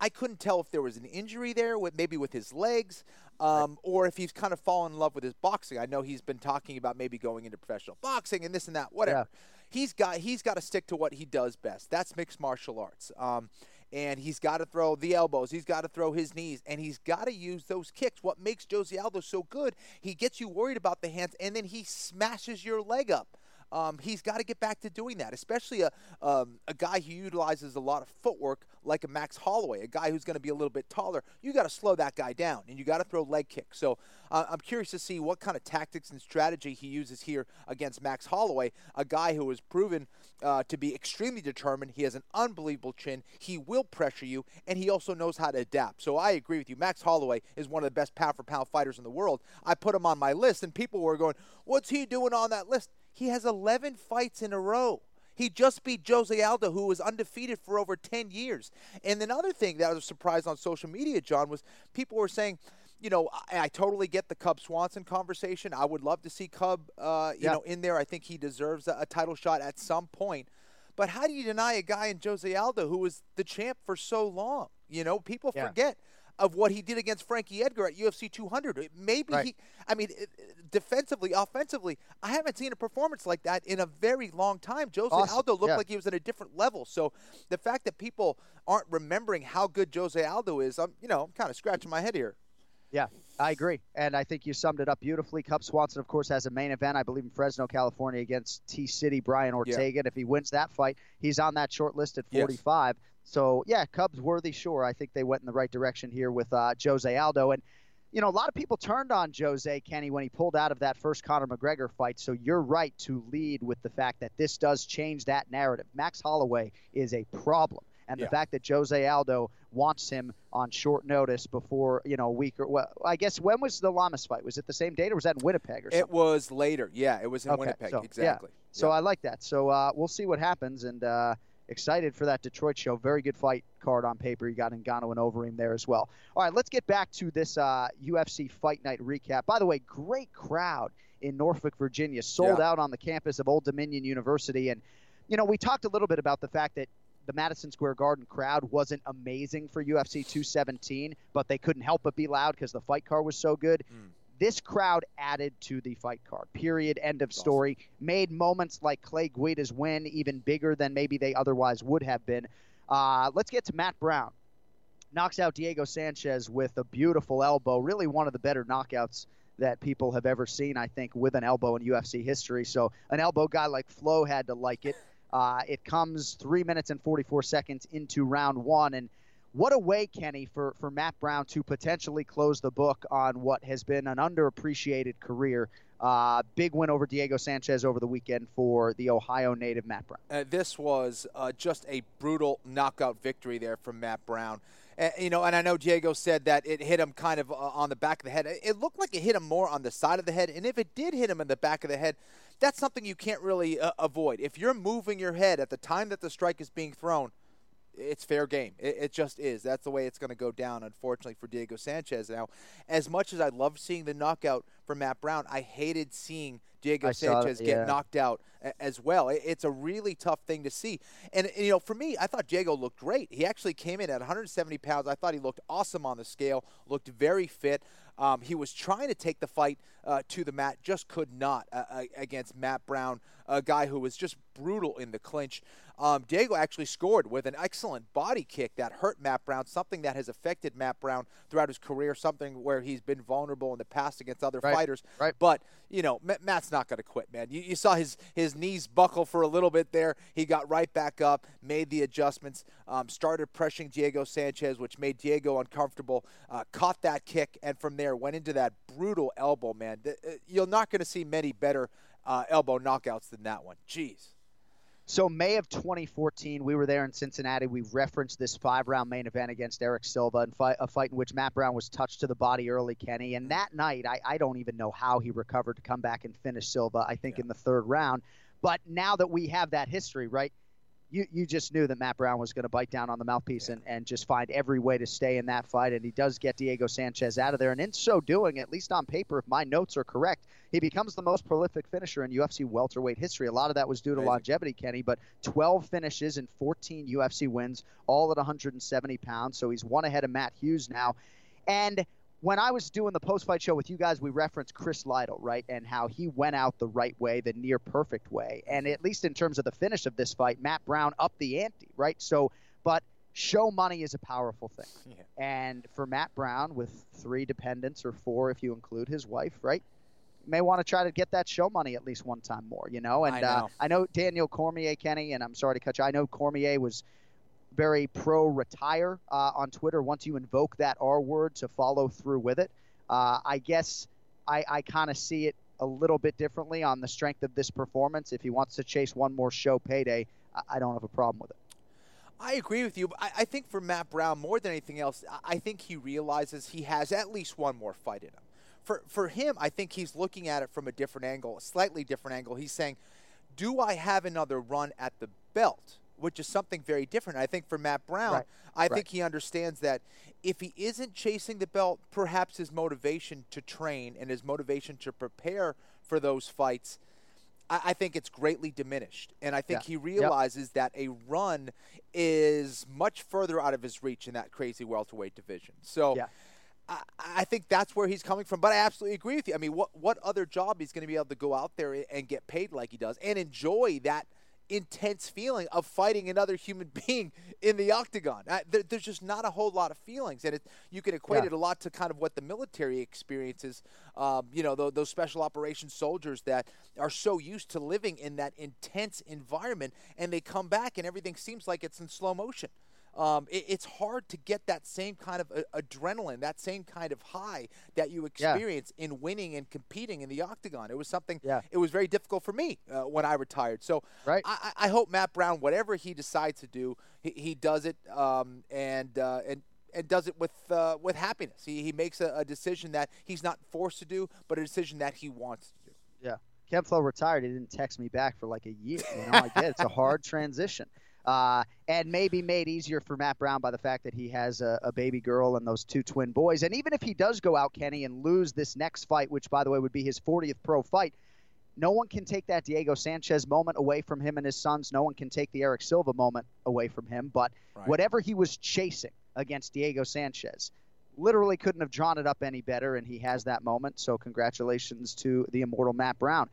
I couldn't tell if there was an injury there, with maybe with his legs, um, or if he's kind of fallen in love with his boxing. I know he's been talking about maybe going into professional boxing and this and that, whatever. Yeah. He's got he's got to stick to what he does best. That's mixed martial arts. Um, and he's got to throw the elbows, he's got to throw his knees, and he's got to use those kicks. What makes Jose Aldo so good, he gets you worried about the hands, and then he smashes your leg up. Um, he's got to get back to doing that, especially a, um, a guy who utilizes a lot of footwork like a Max Holloway, a guy who's going to be a little bit taller. You got to slow that guy down, and you got to throw leg kicks. So uh, I'm curious to see what kind of tactics and strategy he uses here against Max Holloway, a guy who has proven uh, to be extremely determined. He has an unbelievable chin. He will pressure you, and he also knows how to adapt. So I agree with you. Max Holloway is one of the best pound for pound fighters in the world. I put him on my list, and people were going, "What's he doing on that list?" He has 11 fights in a row. He just beat Jose Aldo, who was undefeated for over 10 years. And another thing that was surprised on social media, John, was people were saying, you know, I, I totally get the Cub Swanson conversation. I would love to see Cub, uh, you yeah. know, in there. I think he deserves a, a title shot at some point. But how do you deny a guy in Jose Aldo who was the champ for so long? You know, people yeah. forget of what he did against Frankie Edgar at UFC 200. Maybe right. he, I mean, defensively, offensively, I haven't seen a performance like that in a very long time. Jose awesome. Aldo looked yeah. like he was at a different level. So the fact that people aren't remembering how good Jose Aldo is, I'm, you know, I'm kind of scratching my head here. Yeah, I agree. And I think you summed it up beautifully. Cub Swanson, of course, has a main event, I believe, in Fresno, California against T City Brian Ortega. Yeah. And if he wins that fight, he's on that short list at 45. Yes. So, yeah, Cubs worthy, sure. I think they went in the right direction here with uh, Jose Aldo. And, you know, a lot of people turned on Jose Kenny when he pulled out of that first Conor McGregor fight. So you're right to lead with the fact that this does change that narrative. Max Holloway is a problem. And yeah. the fact that Jose Aldo wants him on short notice before you know a week or well, I guess when was the Lamas fight? Was it the same date or was that in Winnipeg or something? It was later. Yeah, it was in okay, Winnipeg. So, exactly. Yeah. So I like that. So uh, we'll see what happens and. Uh, excited for that Detroit show. Very good fight card on paper. You got Ngannou and Overeem there as well. All right, let's get back to this uh, UFC Fight Night recap. By the way, great crowd in Norfolk, Virginia, sold yeah. out on the campus of Old Dominion University. And, you know, we talked a little bit about the fact that the Madison Square Garden crowd wasn't amazing for UFC 217, but they couldn't help but be loud because the fight card was so good. Mm. This crowd added to the fight card. Period. End of story. Awesome. Made moments like Clay Guida's win even bigger than maybe they otherwise would have been. Uh, let's get to Matt Brown. Knocks out Diego Sanchez with a beautiful elbow. Really one of the better knockouts that people have ever seen, I think, with an elbow in UFC history. So an elbow guy like Flo had to like it. Uh, it comes three minutes and 44 seconds into round one. And what a way, Kenny, for, for Matt Brown to potentially close the book on what has been an underappreciated career. Uh, big win over Diego Sanchez over the weekend for the Ohio native Matt Brown. Uh, this was uh, just a brutal knockout victory there from Matt Brown. You know, and I know Diego said that it hit him kind of uh, on the back of the head. It looked like it hit him more on the side of the head, and if it did hit him in the back of the head, that's something you can't really uh, avoid. If you're moving your head at the time that the strike is being thrown, it's fair game. It, it just is. That's the way it's going to go down, unfortunately, for Diego Sanchez. Now, as much as I loved seeing the knockout for Matt Brown, I hated seeing Diego I Sanchez yeah. get knocked out as well. It's a really tough thing to see. And, you know, for me, I thought Diego looked great. He actually came in at 170 pounds. I thought he looked awesome on the scale, looked very fit. Um, he was trying to take the fight uh, to the mat, just could not uh, uh against Matt Brown, a guy who was just brutal in the clinch. Um, Diego actually scored with an excellent body kick that hurt Matt Brown, something that has affected Matt Brown throughout his career, something where he's been vulnerable in the past against other right, fighters. Right. But, you know, Matt's not going to quit, man. You, you, saw his, his knees buckle for a little bit there. He got right back up, made the adjustments, um, started pressuring Diego Sanchez, which made Diego uncomfortable, uh, caught that kick, and from there went into that brutal elbow, man. Uh, you're not going to see many better uh, elbow knockouts than that one. Jeez. So May of 2014, we were there in Cincinnati. We referenced this five-round main event against Erick Silva, and fight, a fight in which Matt Brown was touched to the body early, Kenny. And that night, I, I don't even know how he recovered to come back and finish Silva. I think yeah. in the third round. But now that we have that history, right? You, you just knew that Matt Brown was going to bite down on the mouthpiece yeah. and, and just find every way to stay in that fight. And he does get Diego Sanchez out of there. And in so doing, at least on paper, if my notes are correct, he becomes the most prolific finisher in UFC welterweight history. A lot of that was due to Amazing. longevity, Kenny, but 12 finishes and 14 UFC wins, all at 170 pounds. So he's one ahead of Matt Hughes now. And when I was doing the post fight show with you guys, we referenced Chris Lytle, right? And how he went out the right way, the near perfect way. And at least in terms of the finish of this fight, Matt Brown upped the ante, right? So, but show money is a powerful thing. <laughs> Yeah. And for Matt Brown, with three dependents or four if you include his wife, right? May want to try to get that show money at least one time more, you know. And I know, uh, I know Daniel Cormier, Kenny, and I'm sorry to cut you. I know Cormier was very pro retire uh, on Twitter. Once you invoke that R word to follow through with it, uh, I guess I, I kind of see it a little bit differently on the strength of this performance. If he wants to chase one more show payday, I, I don't have a problem with it. I agree with you. I, I think for Matt Brown, more than anything else, I think he realizes he has at least one more fight in him. For, for him, I think he's looking at it from a different angle, a slightly different angle. He's saying, do I have another run at the belt? Which is something very different. I think for Matt Brown, right. I right. think he understands that if he isn't chasing the belt, perhaps his motivation to train and his motivation to prepare for those fights. I, I think it's greatly diminished. And I think yeah. he realizes yep. that a run is much further out of his reach in that crazy welterweight division. So yeah. I, I think that's where he's coming from. But I absolutely agree with you. I mean, what, what other job he's going to be able to go out there and get paid like he does and enjoy that – intense feeling of fighting another human <laughs> being in the octagon. Uh, there, there's just not a whole lot of feelings, and it, you can equate Yeah. it a lot to kind of what the military experiences. Um, you know, those, those special operations soldiers that are so used to living in that intense environment, and they come back and everything seems like it's in slow motion. Um, it, it's hard to get that same kind of uh, adrenaline, that same kind of high that you Yeah. experience in winning and competing in the octagon. It was something. Yeah. It was very difficult for me uh, when I retired. So Right. I, I hope Matt Brown, whatever he decides to do, he, he does it um, and uh, and and does it with uh, with happiness. He he makes a, a decision that he's not forced to do, but a decision that he wants to do. Yeah. Ken Flo retired. He didn't text me back for like a year. You know, I get it. it's a hard transition. Uh, and maybe made easier for Matt Brown by the fact that he has a, a baby girl and those two twin boys. And even if he does go out, Kenny, and lose this next fight, which by the way would be his 40th pro fight, no one can take that Diego Sanchez moment away from him and his sons. No one can take the Erick Silva moment away from him. But Right. whatever he was chasing against Diego Sanchez, literally couldn't have drawn it up any better, and he has that moment. So congratulations to the immortal Matt Brown.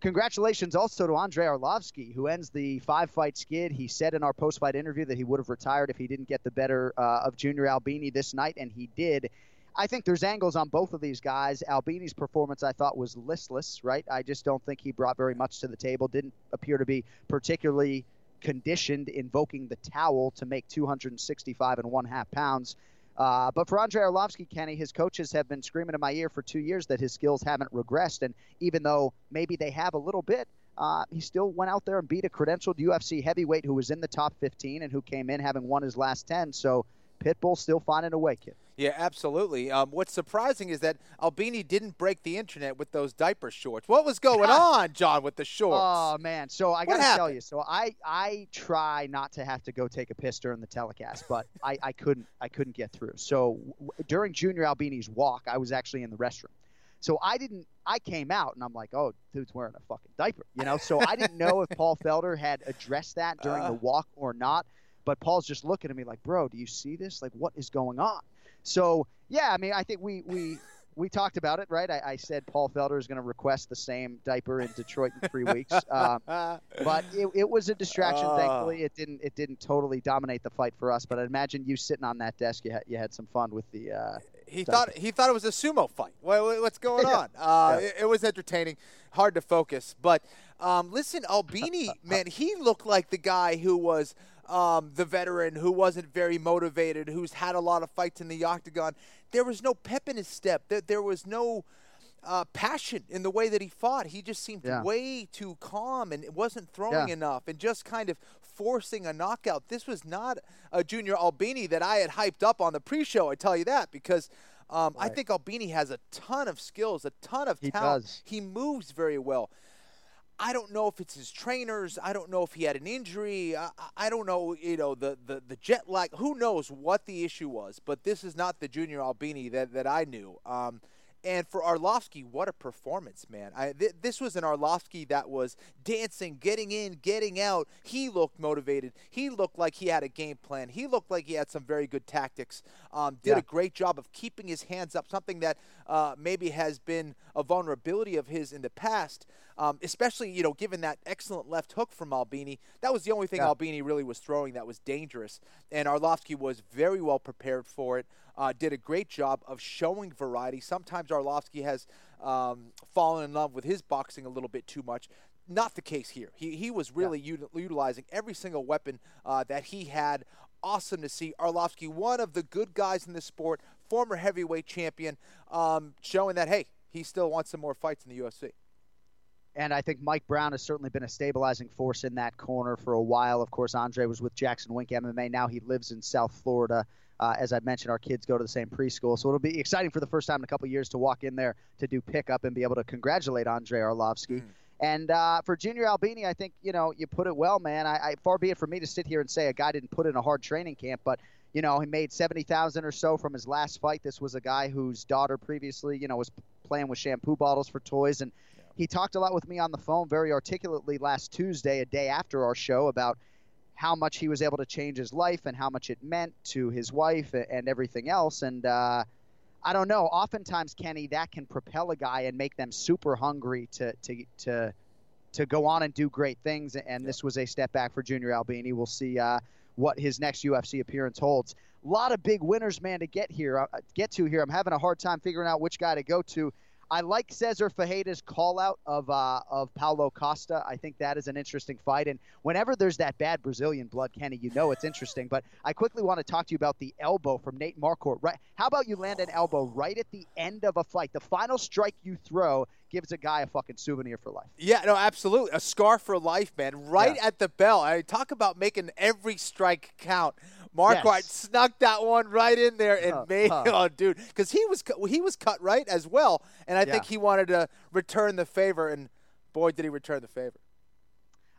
Congratulations also to Andrei Arlovsky, who ends the five-fight skid. He said in our post-fight interview that he would have retired if he didn't get the better uh, of Junior Albini this night, and he did. I think there's angles on both of these guys. Albini's performance, I thought, was listless, right? I just don't think he brought very much to the table. Didn't appear to be particularly conditioned, invoking the towel to make 265 and one half pounds. Uh, but for Andrei Arlovsky, Kenny, his coaches have been screaming in my ear for two years that his skills haven't regressed. And even though maybe they have a little bit, uh, he still went out there and beat a credentialed UFC heavyweight who was in the top 15 and who came in having won his last 10. So Pitbull still finding a way, kid. Yeah, absolutely. Um, what's surprising is that Albini didn't break the internet with those diaper shorts. What was going <laughs> on, John, with the shorts? Oh man, so I got to tell you, so I I try not to have to go take a piss during the telecast, but I, I couldn't I couldn't get through. So w- during Junior Albini's walk, I was actually in the restroom. So I didn't I came out and I'm like, oh, dude's wearing a fucking diaper, you know. So I didn't know if Paul Felder had addressed that during the Uh. walk or not. But Paul's just looking at me like, bro, do you see this? Like, what is going on? So yeah, I mean, I think we we we talked about it, right? I, I said Paul Felder is going to request the same diaper in Detroit in three weeks. Um, <laughs> but it, it was a distraction. Ah. Thankfully, it didn't it didn't totally dominate the fight for us. But I imagine you sitting on that desk, you had you had some fun with the. Uh, he diaper. thought he thought it was a sumo fight. What, what- what's going <laughs> Yeah. on? Uh, Yeah. it, it was entertaining, hard to focus. But um, listen, Albini, <laughs> man, he looked like the guy who was um, the veteran who wasn't very motivated, who's had a lot of fights in the octagon. There was no pep in his step. There, there was no. Uh, passion in the way that he fought. He just seemed Yeah. way too calm and wasn't throwing Yeah. enough and just kind of forcing a knockout. This was not a Junior Albini that I had hyped up on the pre-show. I tell you that because um, I think Albini has a ton of skills, a ton of He talent. does. He moves very well. I don't know if it's his trainers. I don't know if he had an injury. I, I- don't know, you know, the, the, the jet lag. Who knows what the issue was? But this is not the Junior Albini that, that I knew. Um, and for Arlovsky, what a performance, man! I, th- this was an Arlovsky that was dancing, getting in, getting out. He looked motivated. He looked like he had a game plan. He looked like he had some very good tactics. Um, did Yeah. a great job of keeping his hands up, something that uh, maybe has been a vulnerability of his in the past. Um, especially, you know, given that excellent left hook from Albini, that was the only thing Yeah. Albini really was throwing that was dangerous. And Arlovsky was very well prepared for it. Uh, did a great job of showing variety. Sometimes Arlovsky has um, fallen in love with his boxing a little bit too much. Not the case here. He, he was really util- utilizing every single weapon uh, that he had. Awesome to see Arlovsky, one of the good guys in the sport, former heavyweight champion, um, showing that hey, he still wants some more fights in the UFC. And I think Mike Brown has certainly been a stabilizing force in that corner for a while. Of course, Andre was with Jackson Wink MMA. Now he lives in South Florida. Uh, as I mentioned, our kids go to the same preschool, so it'll be exciting for the first time in a couple years to walk in there to do pickup and be able to congratulate Andre Arlovsky. And uh, for Junior Albini, I think you know you put it well, man. I, I far be it from me to sit here and say a guy didn't put in a hard training camp, but you know he made seventy thousand or so from his last fight. This was a guy whose daughter previously, you know, was playing with shampoo bottles for toys, and he talked a lot with me on the phone very articulately last Tuesday, a day after our show, about how much he was able to change his life and how much it meant to his wife and everything else. And uh, I don't know. Oftentimes, Kenny, that can propel a guy and make them super hungry to to to to go on and do great things. And this was a step back for Junior Albini. We'll see uh, what his next UFC appearance holds. A lot of big winners, man, to get here, uh, get to here. I'm having a hard time figuring out which guy to go to. I like Cezar Ferreira's call out of uh, of Paulo Costa. I think that is an interesting fight. And whenever there's that bad Brazilian blood, Kenny, you know it's interesting. But I quickly want to talk to you about the elbow from Nate Marquardt. Right? How about you land an elbow right at the end of a fight? The final strike you throw gives a guy a fucking souvenir for life. Yeah, no, absolutely. A scar for life, man. Right Yeah. at the bell. I talk about making every strike count. Marquardt Yes. snuck that one right in there and Huh, made huh. oh, dude, because he was he was cut right as well, and I think he wanted to return the favor, and boy, did he return the favor.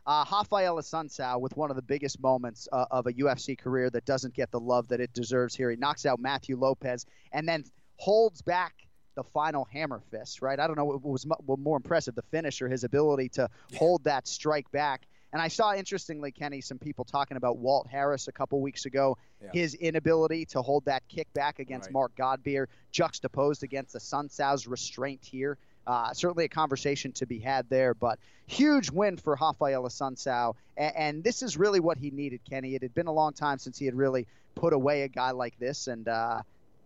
uh, Rafael Assunção with one of the biggest moments uh, of a UFC career that doesn't get the love that it deserves here. He knocks out Matthew Lopez and then holds back the final hammer fist, right? I don't know what was mo- more impressive, the finish or his ability to hold that strike back. And I saw, interestingly, Kenny, some people talking about Walt Harris a couple weeks ago, Yeah. his inability to hold that kick back against Right. Mark Godbeer, juxtaposed against the Assunção's restraint here. Uh, certainly a conversation to be had there, but huge win for Rafael Assunção. And, and this is really what he needed, Kenny. It had been a long time since he had really put away a guy like this, and uh,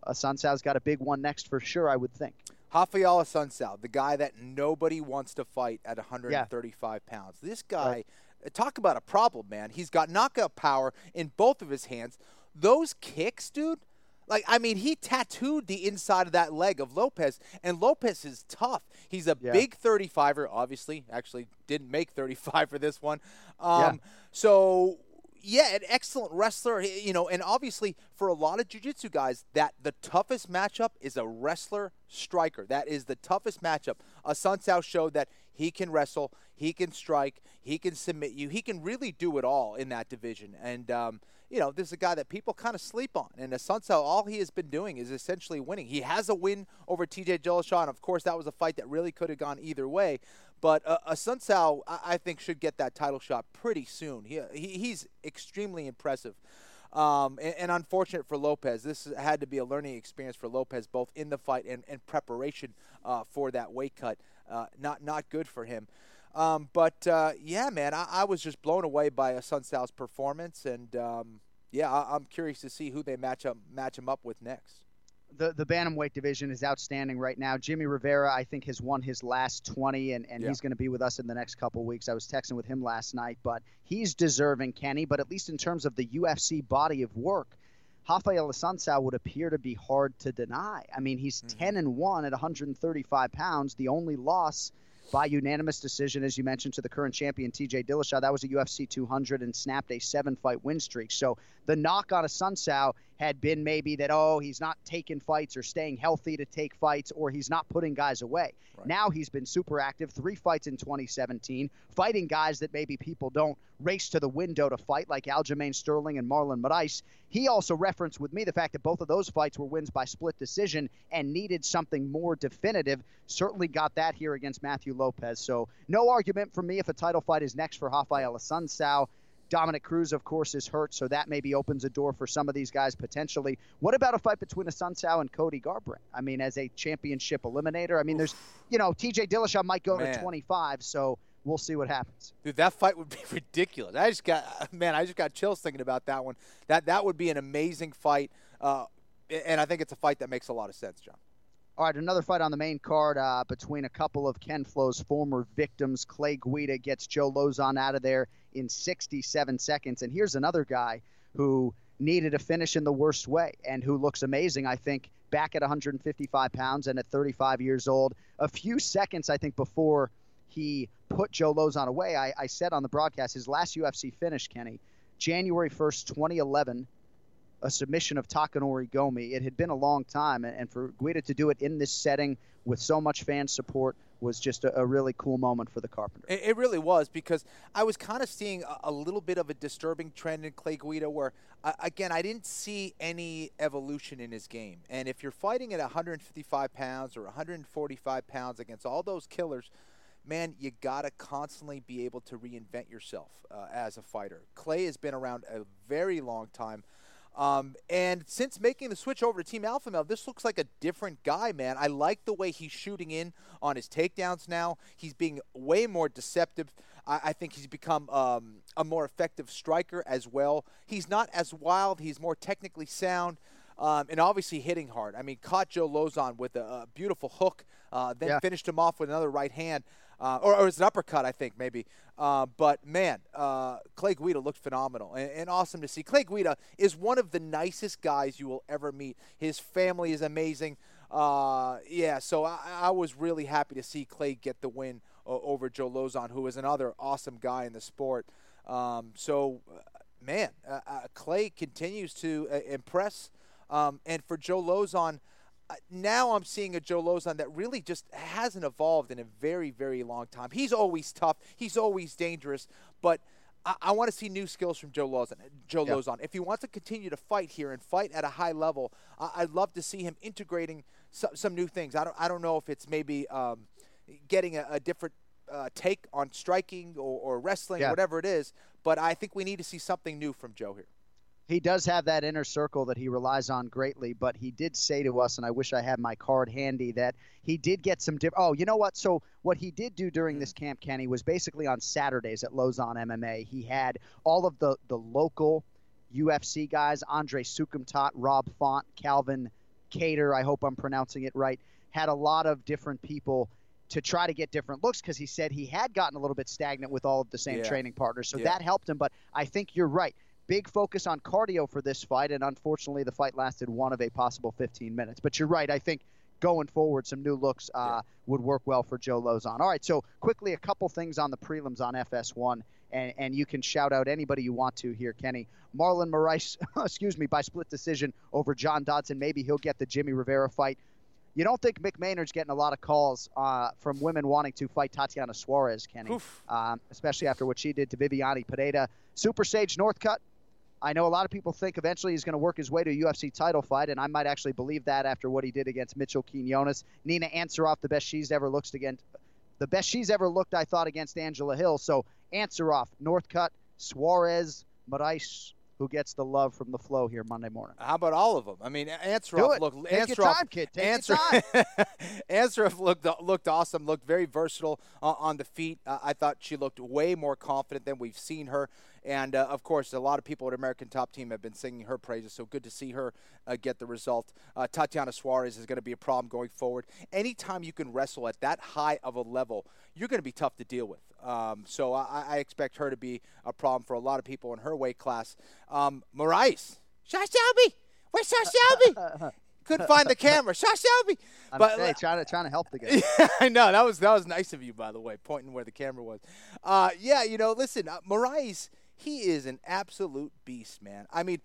Assunção's got a big one next for sure, I would think. Rafael Assunção, the guy that nobody wants to fight at 135 pounds. This guy, talk about a problem, man. He's got knockout power in both of his hands. Those kicks, dude. Like, I mean, he tattooed the inside of that leg of Lopez, and Lopez is tough. He's a Yeah. big 35er, obviously. Actually, didn't make 35 for this one. Um, Yeah. So, yeah, an excellent wrestler, you know, and obviously for a lot of jiu-jitsu guys, that the toughest matchup is a wrestler striker. That is the toughest matchup. Uh, Assunção showed that he can wrestle, he can strike, he can submit you, he can really do it all in that division. And um, you know, this is a guy that people kind of sleep on. And Assunção, all he has been doing is essentially winning. He has a win over T.J. Dillashaw, and of course, that was a fight that really could have gone either way. But uh, Assunção, I, I think, should get that title shot pretty soon. He, he he's extremely impressive. Um, and, and unfortunate for Lopez. This had to be a learning experience for Lopez, both in the fight and, and preparation uh, for that weight cut. Uh, not not good for him. Um, but uh, yeah, man, I, I was just blown away by a Assunção's performance, and um, yeah, I, I'm curious to see who they match up match him up with next. the the bantamweight division is outstanding right now. Jimmy Rivera, I think, has won his last 20, and, and Yeah. he's going to be with us in the next couple weeks. I was texting with him last night, but he's deserving, Kenny. But at least in terms of the UFC body of work, Rafael Assunção would appear to be hard to deny. I mean, he's 10 and 1 at 135 pounds. The only loss by unanimous decision, as you mentioned, to the current champion TJ Dillashaw. That was a UFC 200 and snapped a seven-fight win streak. So the knock on a Sun Assunção had been maybe that oh he's not taking fights or staying healthy to take fights or he's not putting guys away. Now he's been super active, three fights in 2017, fighting guys that maybe people don't race to the window to fight like Aljamain Sterling and Marlon Moraes. He also referenced with me the fact that both of those fights were wins by split decision and needed something more definitive. Certainly got that here against Matthew Lopez. So no argument for me if a title fight is next for Rafael Assunção. Dominick Cruz, of course, is hurt, so that maybe opens a door for some of these guys potentially. What about a fight between Assunção and Cody Garbrandt? I mean, as a championship eliminator, I mean, there's, you know, TJ Dillashaw might go Man. to 25, so we'll see what happens. Dude, that fight would be <laughs> ridiculous. I just got <laughs> man, I just got chills thinking about that one. That that would be an amazing fight, uh, and I think it's a fight that makes a lot of sense, John. All right, another fight on the main card uh, between a couple of Ken Flo's former victims. Clay Guida gets Joe Lauzon out of there in 67 seconds. And here's another guy who needed a finish in the worst way and who looks amazing, I think, back at 155 pounds and at 35 years old. A few seconds, I think, before he put Joe Lauzon away, I, I said on the broadcast his last UFC finish, Kenny, January 1st, 2011 a submission of Takanori Gomi. It had been a long time, and and for Guida to do it in this setting with so much fan support was just a, a really cool moment for the Carpenter. It, it really was because I was kind of seeing a, a little bit of a disturbing trend in Clay Guida where, uh, again, I didn't see any evolution in his game. And if you're fighting at 155 pounds or 145 pounds against all those killers, man, you got to constantly be able to reinvent yourself uh, as a fighter. Clay has been around a very long time. Um, and since making the switch over to Team Alpha Male, this looks like a different guy, man. I like the way he's shooting in on his takedowns now. He's being way more deceptive. I, I think he's become um, a more effective striker as well. He's not as wild. He's more technically sound. Um, and obviously hitting hard. I mean, caught Joe Lauzon with a, a beautiful hook, uh, then Yeah. finished him off with another right hand, uh, or, or it was an uppercut, I think, maybe. Uh, but man, uh, Clay Guida looked phenomenal and, and awesome to see. Clay Guida is one of the nicest guys you will ever meet. His family is amazing. Uh, yeah, so I, I was really happy to see Clay get the win over Joe Lauzon, who is another awesome guy in the sport. Um, so, uh, man, uh, uh, Clay continues to uh, impress. Um, and for Joe Lauzon, uh, now I'm seeing a Joe Lauzon that really just hasn't evolved in a very, very long time. He's always tough. He's always dangerous, but I, I want to see new skills from Joe Lauzon. Joe Yeah. Lauzon. If he wants to continue to fight here and fight at a high level, I, I'd love to see him integrating some, some new things. I don't, I don't know if it's maybe um, getting a, a different uh, take on striking or, or wrestling, Yeah. whatever it is. But I think we need to see something new from Joe here. He does have that inner circle that he relies on greatly, but he did say to us, and I wish I had my card handy, that he did get some different. Oh, you know what? So what he did do during this camp, Kenny, was basically on Saturdays at Lauzon MMA. He had all of the the local UFC guys, Andre Soukhamthath, Rob Font, Calvin Cater. I hope I'm pronouncing it right. Had a lot of different people to try to get different looks because he said he had gotten a little bit stagnant with all of the same Yeah. training partners. So Yeah. that helped him. But I think you're right big focus on cardio for this fight, and unfortunately, the fight lasted one of a possible 15 minutes. But you're right. I think going forward, some new looks uh, would work well for Joe Lauzon. All right, so quickly, a couple things on the prelims on FS1, and, and you can shout out anybody you want to here, Kenny. Marlon Moraes, <laughs> excuse me, by split decision over John Dodson. Maybe he'll get the Jimmy Rivera fight. You don't think Mick Maynard's getting a lot of calls uh, from women wanting to fight Tatiana Suarez, Kenny, um, especially after what she did to Viviane Pereira. Super Sage Northcutt, I know a lot of people think eventually he's going to work his way to a UFC title fight, and I might actually believe that after what he did against Mitchell Quinones. Nina Ansaroff, the best she's ever looked against, the best she's ever looked, I thought, against Angela Hill. So Ansaroff, Northcutt, Suarez, Moraes, who gets the love from the flow here Monday morning. How about all of them? I mean, Ansaroff it. looked Take your Ansaroff, time, kid. Take your Ansaroff, <laughs> Ansaroff looked looked awesome. Looked very versatile uh, on the feet. Uh, I thought she looked way more confident than we've seen her. And uh, of course, a lot of people at American Top Team have been singing her praises. So good to see her uh, get the result. Uh, Tatiana Suarez is going to be a problem going forward. Anytime you can wrestle at that high of a level, you're going to be tough to deal with. Um, so I, I expect her to be a problem for a lot of people in her weight class. Um, Moraes, Sean Shelby, where's Sean Shelby? <laughs> Couldn't find the camera. Sean Shelby. I'm But hey, trying to trying to help the guy. <laughs> yeah, I know that was that was nice of you, by the way, pointing where the camera was. Uh, yeah, you know, listen, uh, Moraes, he is an absolute beast, man. I mean,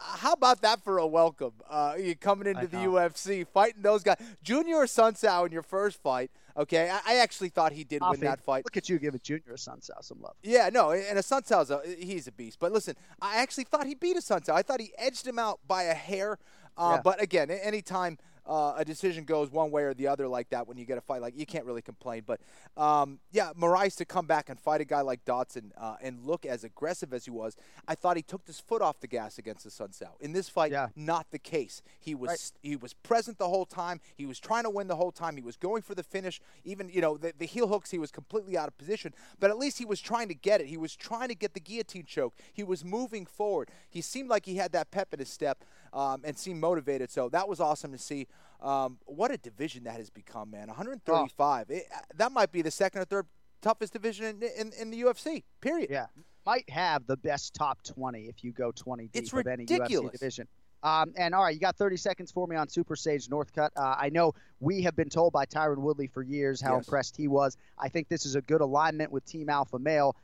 how about that for a welcome? Uh, you coming into the. UFC, fighting those guys, Junior Assunção in your first fight. Okay, I, I actually thought he did win Coffee. that fight. Look at you giving Junior Assunção some love. Yeah, no, and Assunção's a, he's a beast. But listen, I actually thought he beat Assunção. I thought he edged him out by a hair. Uh, Yeah. But again, anytime uh, a decision goes one way or the other like that, when you get a fight like you can't really complain. But um, yeah, Moraes to come back and fight a guy like Dodson uh, and look as aggressive as he was, I thought he took his foot off the gas against the Sun Assunção. In this fight, Yeah. not the case. He was Right. he was present the whole time. He was trying to win the whole time. He was going for the finish. Even you know the, the heel hooks, he was completely out of position. But at least he was trying to get it. He was trying to get the guillotine choke. He was moving forward. He seemed like he had that pep in his step um, and seemed motivated. So that was awesome to see. Um, what a division that has become, man. 135. It, uh, that might be the second or third toughest division in, in, in the UFC. Period. Yeah, might have the best top 20 if you go 20 deep It's of any UFC division. Um, and all right, you got 30 seconds for me on Super Sage Northcutt. Uh, I know we have been told by Tyron Woodley for years how Yes. impressed he was. I think this is a good alignment with Team Alpha Male.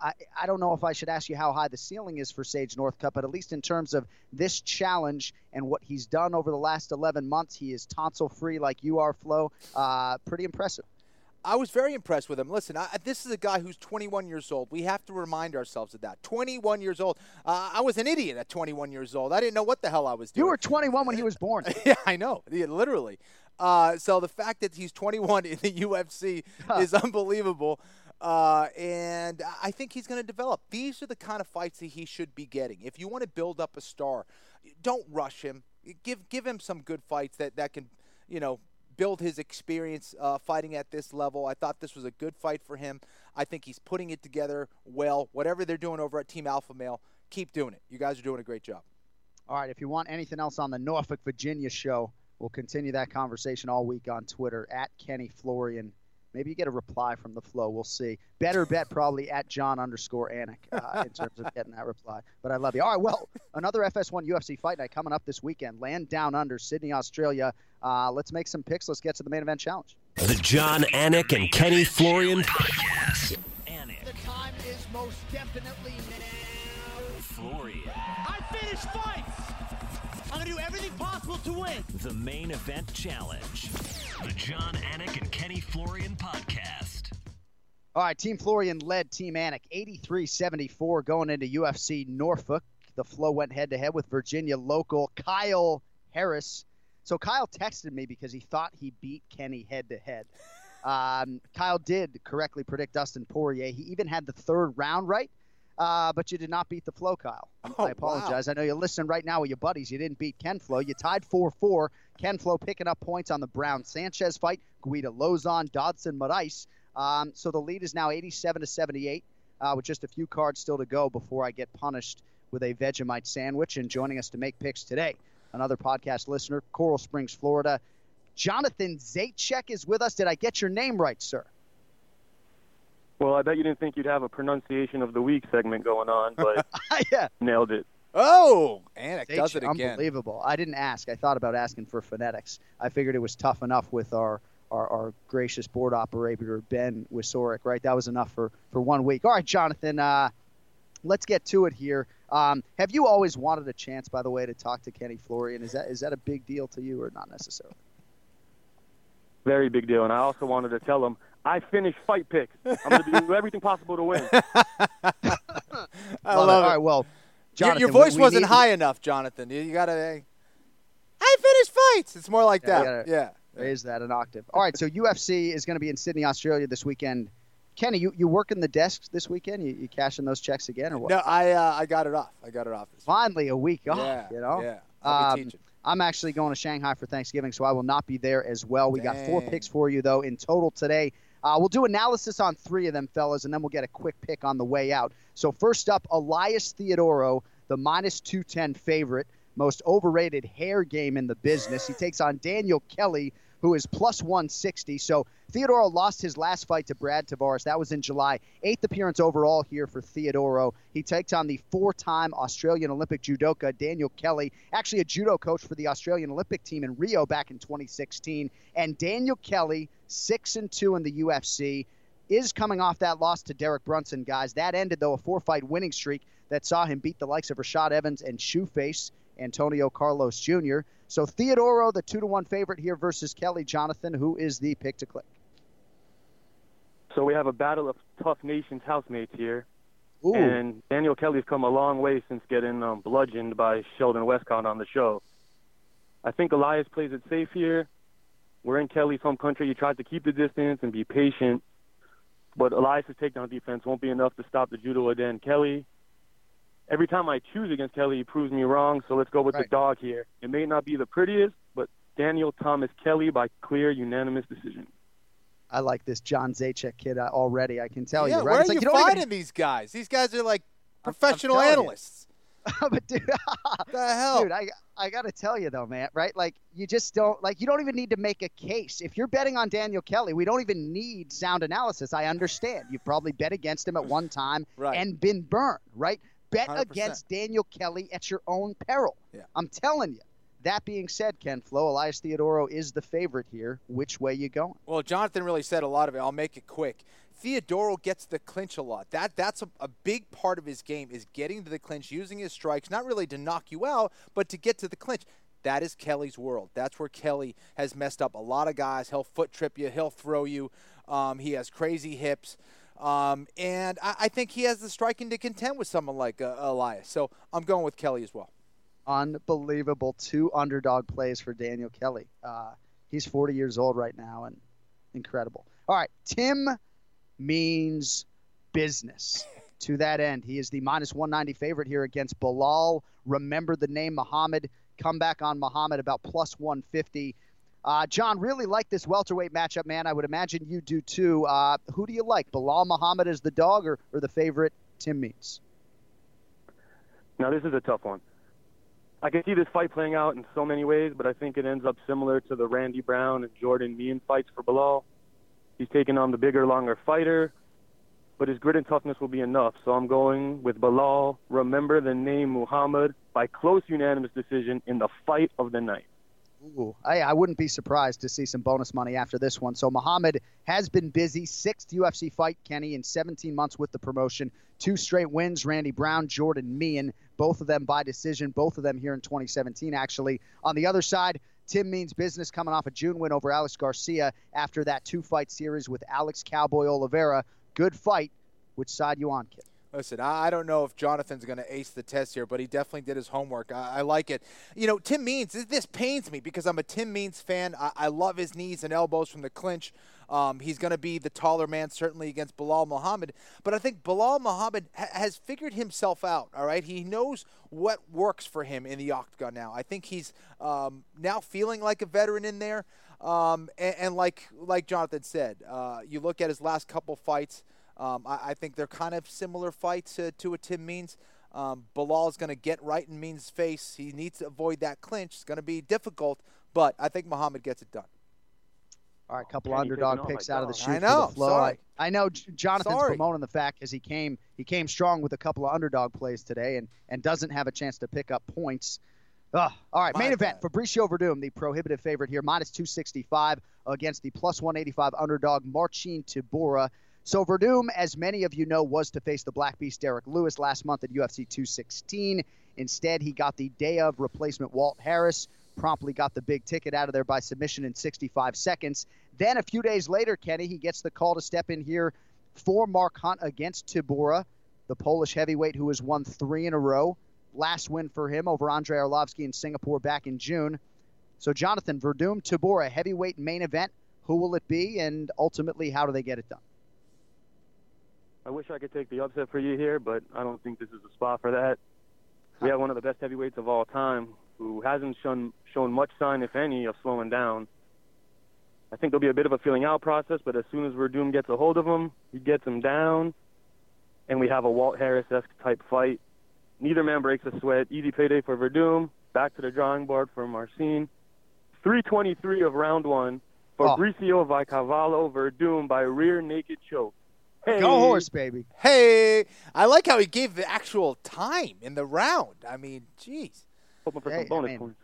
I, I don't know if I should ask you how high the ceiling is for Sage Northcutt, but at least in terms of this challenge and what he's done over the last 11 months, he is tonsil free like you are, Flo. Uh, pretty impressive. I was very impressed with him. Listen, I, this is a guy who's 21 years old. We have to remind ourselves of that. 21 years old. Uh, I was an idiot at 21 years old. I didn't know what the hell I was doing. You were 21 when he was born. <laughs> yeah, I know. Yeah, literally. Uh, so the fact that he's 21 in the <laughs> UFC is unbelievable. Uh, and I think he's going to develop. These are the kind of fights that he should be getting. If you want to build up a star, don't rush him. Give give him some good fights that, that can, you know, build his experience uh, fighting at this level. I thought this was a good fight for him. I think he's putting it together well. Whatever they're doing over at Team Alpha Male, keep doing it. You guys are doing a great job. All right. If you want anything else on the Norfolk, Virginia show, we'll continue that conversation all week on Twitter at Kenny Florian. Maybe you get a reply from the flow. We'll see. Better bet probably at John underscore Anik uh, in terms of getting that reply. But I love you. All right. Well, another FS1 UFC fight night coming up this weekend. Land down under Sydney, Australia. Uh, let's make some picks. Let's get to the main event challenge. The Jon Anik and Kenny Florian podcast. Anik. The time is most definitely now. Florian. I finish fights. I'm gonna do everything possible to win. The main event challenge. The Jon Anik and Kenny Florian podcast. All right, Team Florian led Team Anik 83-74 going into UFC Norfolk. The flow went head to head with Virginia local Kyle Harris. So Kyle texted me because he thought he beat Kenny head to head. Um, Kyle did correctly predict Dustin Poirier. He even had the third round right, uh, but you did not beat the flow, Kyle. Oh, I apologize. wow. I know you're listening right now with your buddies. You didn't beat Ken Flo. You tied 4-4. Ken Flo picking up points on the Brown Sanchez fight. Guida Lozon, Dodson, Moraes. Um, so the lead is now 87 to 78, uh, with just a few cards still to go before I get punished with a Vegemite sandwich. And joining us to make picks today, another podcast listener, Coral Springs, Florida. Jonathan Zaitchek is with us. Did I get your name right, sir? Well, I bet you didn't think you'd have a pronunciation of the week segment going on, but <laughs> yeah. nailed it. Oh, and Anik does Zaitchek, it again. Unbelievable. I didn't ask. I thought about asking for phonetics. I figured it was tough enough with our, our, our gracious board operator, Ben Wisoric, right? That was enough for, for one week. All right, Jonathan, uh, let's get to it here. Um, have you always wanted a chance, by the way, to talk to Kenny Florian? Is that is that a big deal to you or not necessarily? Very big deal. And I also wanted to tell him I finished fight picks. I'm going to do <laughs> everything possible to win. <laughs> I Love love it. it. All right, well, Your- Jonathan, your we- voice we wasn't need- high enough, Jonathan. You, you gotta. uh, I finished fights. It's more like Yeah, that. gotta Yeah. Raise that an octave. All right, so UFC is going to be in Sydney, Australia this weekend. Kenny, you, you working the desks this weekend? You, you cashing those checks again or what? No, I uh, I got it off. I got it off. This Finally, a week off. Yeah, you know. yeah. I'll be Um, teaching. I'm actually going to Shanghai for Thanksgiving, so I will not be there as well. We got four picks for you though in total today. Uh, we'll do analysis on three of them, fellas, and then we'll get a quick pick on the way out. So first up, Elias Theodorou, the minus 210 favorite, most overrated hair game in the business. He takes on Daniel Kelly, who is plus 160. So Theodorou lost his last fight to Brad Tavares. That was in July. Eighth appearance overall here for Theodorou. He takes on the four-time Australian Olympic judoka Daniel Kelly, actually a judo coach for the Australian Olympic team in Rio back in 2016. And Daniel Kelly, six and two in the UFC, is coming off that loss to Derek Brunson, guys. That ended though a four-fight winning streak that saw him beat the likes of Rashad Evans and Shoeface Antonio Carlos Jr. So Theodorou, the two to one favorite here versus Kelly Jonathan, who is the pick to click. So we have a battle of TUF Nations housemates here. Ooh. And Daniel Kelly's come a long way since getting um, bludgeoned by Sheldon Westcott on the show. I think Elias plays it safe here. We're in Kelly's home country. He tries to keep the distance and be patient. But Elias' takedown defense won't be enough to stop the judo again. Kelly, every time I choose against Kelly, he proves me wrong. So let's go with Right. the dog here. It may not be the prettiest, but Daniel Thomas Kelly by clear unanimous decision. I like this John Zajac kid uh, already. I can tell yeah, you, right? where It's are like you, don't even- finding these guys? These guys are like professional telling you. analysts. <laughs> but dude, <laughs> What the hell? dude, I I gotta tell you though, man, right? Like you just don't like you don't even need to make a case. If you're betting on Daniel Kelly, we don't even need sound analysis. I understand. You've probably bet against him at one <laughs> time Right. and been burned, right? Bet 100%. against Daniel Kelly at your own peril. Yeah. I'm telling you. That being said, Ken Flo, Elias Theodorou is the favorite here. Which way you going? Well, Jonathan really said a lot of it. I'll make it quick. Theodorou gets the clinch a lot. That that's a, a big part of his game is getting to the clinch, using his strikes, not really to knock you out, but to get to the clinch. That is Kelly's world. That's where Kelly has messed up a lot of guys. He'll foot trip you. He'll throw you. Um, he has crazy hips. Um, and I, I think he has the striking to contend with someone like uh, Elias. So I'm going with Kelly as well. Unbelievable. Two underdog plays for Daniel Kelly. Uh, he's 40 years old right now and incredible. All right, Tim means business. to that end, he is the minus 190 favorite here against Belal. Remember the name Muhammad. Come back on Muhammad about plus 150. Uh, John, really like this welterweight matchup, man. I would imagine you do too. Uh, who do you like, Belal Muhammad as the dog or, or the favorite, Tim Means? Now, this is a tough one. I can see this fight playing out in so many ways, but I think it ends up similar to the Randy Brown and Jordan Mein fights for Belal. He's taking on the bigger, longer fighter, but his grit and toughness will be enough. So I'm going with Belal. Remember the name Muhammad by close unanimous decision in the fight of the night. Ooh, I, I wouldn't be surprised to see some bonus money after this one. So Muhammad has been busy. Sixth UFC fight, Kenny, in 17 months with the promotion. Two straight wins, Randy Brown, Jordan Mein, both of them by decision, both of them here in 2017, actually. On the other side, Tim Means business coming off a June win over Alex Garcia after that two fight series with Alex Cowboy Oliveira. Good fight. Which side you on, kid? Listen, I don't know if Jonathan's going to ace the test here, but he definitely did his homework. I, I, like it. You know, Tim Means, this pains me because I'm a Tim Means fan. I, I love his knees and elbows from the clinch. Um, he's going to be the taller man, certainly against Belal Muhammad. But I think Belal Muhammad ha- has figured himself out, all right? He knows what works for him in the octagon now. I think he's um, now feeling like a veteran in there. Um, and, and, like like Jonathan said, uh, you look at his last couple fights. Um, I, I, think they're kind of similar fights uh, to a Tim Means. Um, Belal is going to get right in Means' face. He needs to avoid that clinch. It's going to be difficult, but I think Muhammad gets it done. All right, a couple underdog picks out of the shoot I know. for the flow. Sorry. I, I know Jonathan's Sorry. promoting the fact because he came he came strong with a couple of underdog plays today and and doesn't have a chance to pick up points. Ugh. All right, My main event. Fabricio Werdum, the prohibitive favorite here, minus 265 against the plus 185 underdog Marcin Tybura. So Werdum, as many of you know, was to face the Black Beast Derek Lewis last month at UFC 216. Instead, he got the day of replacement Walt Harris, promptly got the big ticket out of there by submission in 65 seconds. Then a few days later, Kenny, he gets the call to step in here for Mark Hunt against Tybura, the Polish heavyweight who has won three in a row. Last win for him over Andrei Arlovsky in Singapore back in June. So, Jonathan, Werdum, Tybura, heavyweight main event. Who will it be, and ultimately, how do they get it done? I wish I could take the upset for you here, but I don't think this is the spot for that. We have one of the best heavyweights of all time who hasn't shown shown much sign, if any, of slowing down. I think there'll be a bit of a feeling out process, but as soon as Werdum gets a hold of him, he gets him down, and we have a Walt Harris-esque type fight. Neither man breaks a sweat. Easy payday for Werdum. Back to the drawing board for Marcin. 323 of round one. Oh. Fabricio Vicavallo Werdum by rear naked choke. Hey. Go horse, baby. Hey, I like how he gave the actual time in the round. I mean, jeez. Hoping for Hey, some bonus I mean, points.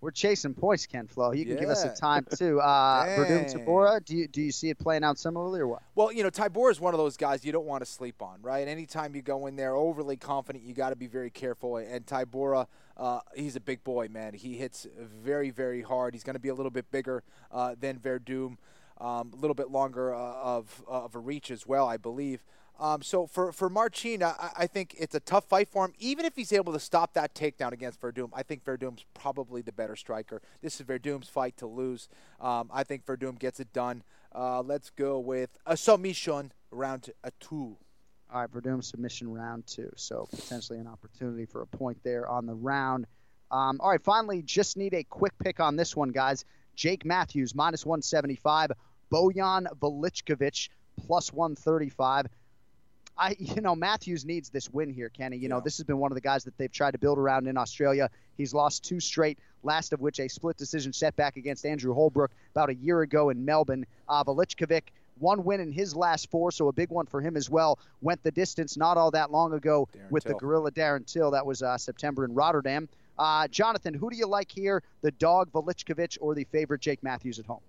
We're chasing points, Ken Flo. You can give us a time <laughs> too. Uh, Werdum, Dang. Tybura. Do you do you see it playing out similarly or what? Well, you know, Tybor is one of those guys you don't want to sleep on, right? Anytime you go in there overly confident, you got to be very careful. And Tybura, uh, he's a big boy, man. He hits very, very hard. He's going to be a little bit bigger uh, than Werdum, um, a little bit longer uh, of of a reach as well, I believe. Um, so for for Marcin, I, I think it's a tough fight for him. Even if he's able to stop that takedown against Werdum, I think Werdum's probably the better striker. This is Werdum's fight to lose. Um, I think Werdum gets it done. Uh, let's go with a submission round a two. All right, Werdum submission round two. So potentially an opportunity for a point there on the round. Um, all right, finally, just need a quick pick on this one, guys. Jake Matthews, minus 175. Bojan Velickovic, plus 135. I, you know, Matthews needs this win here, Kenny. You know, this has been one of the guys that they've tried to build around in Australia. He's lost two straight, last of which a split decision setback against Andrew Holbrook about a year ago in Melbourne. Uh, Velickovic, one win in his last four, so a big one for him as well. Went the distance not all that long ago with the gorilla Darren Till. That was uh, September in Rotterdam. Uh, Jonathan, who do you like here, the dog Velickovic or the favorite Jake Matthews at home?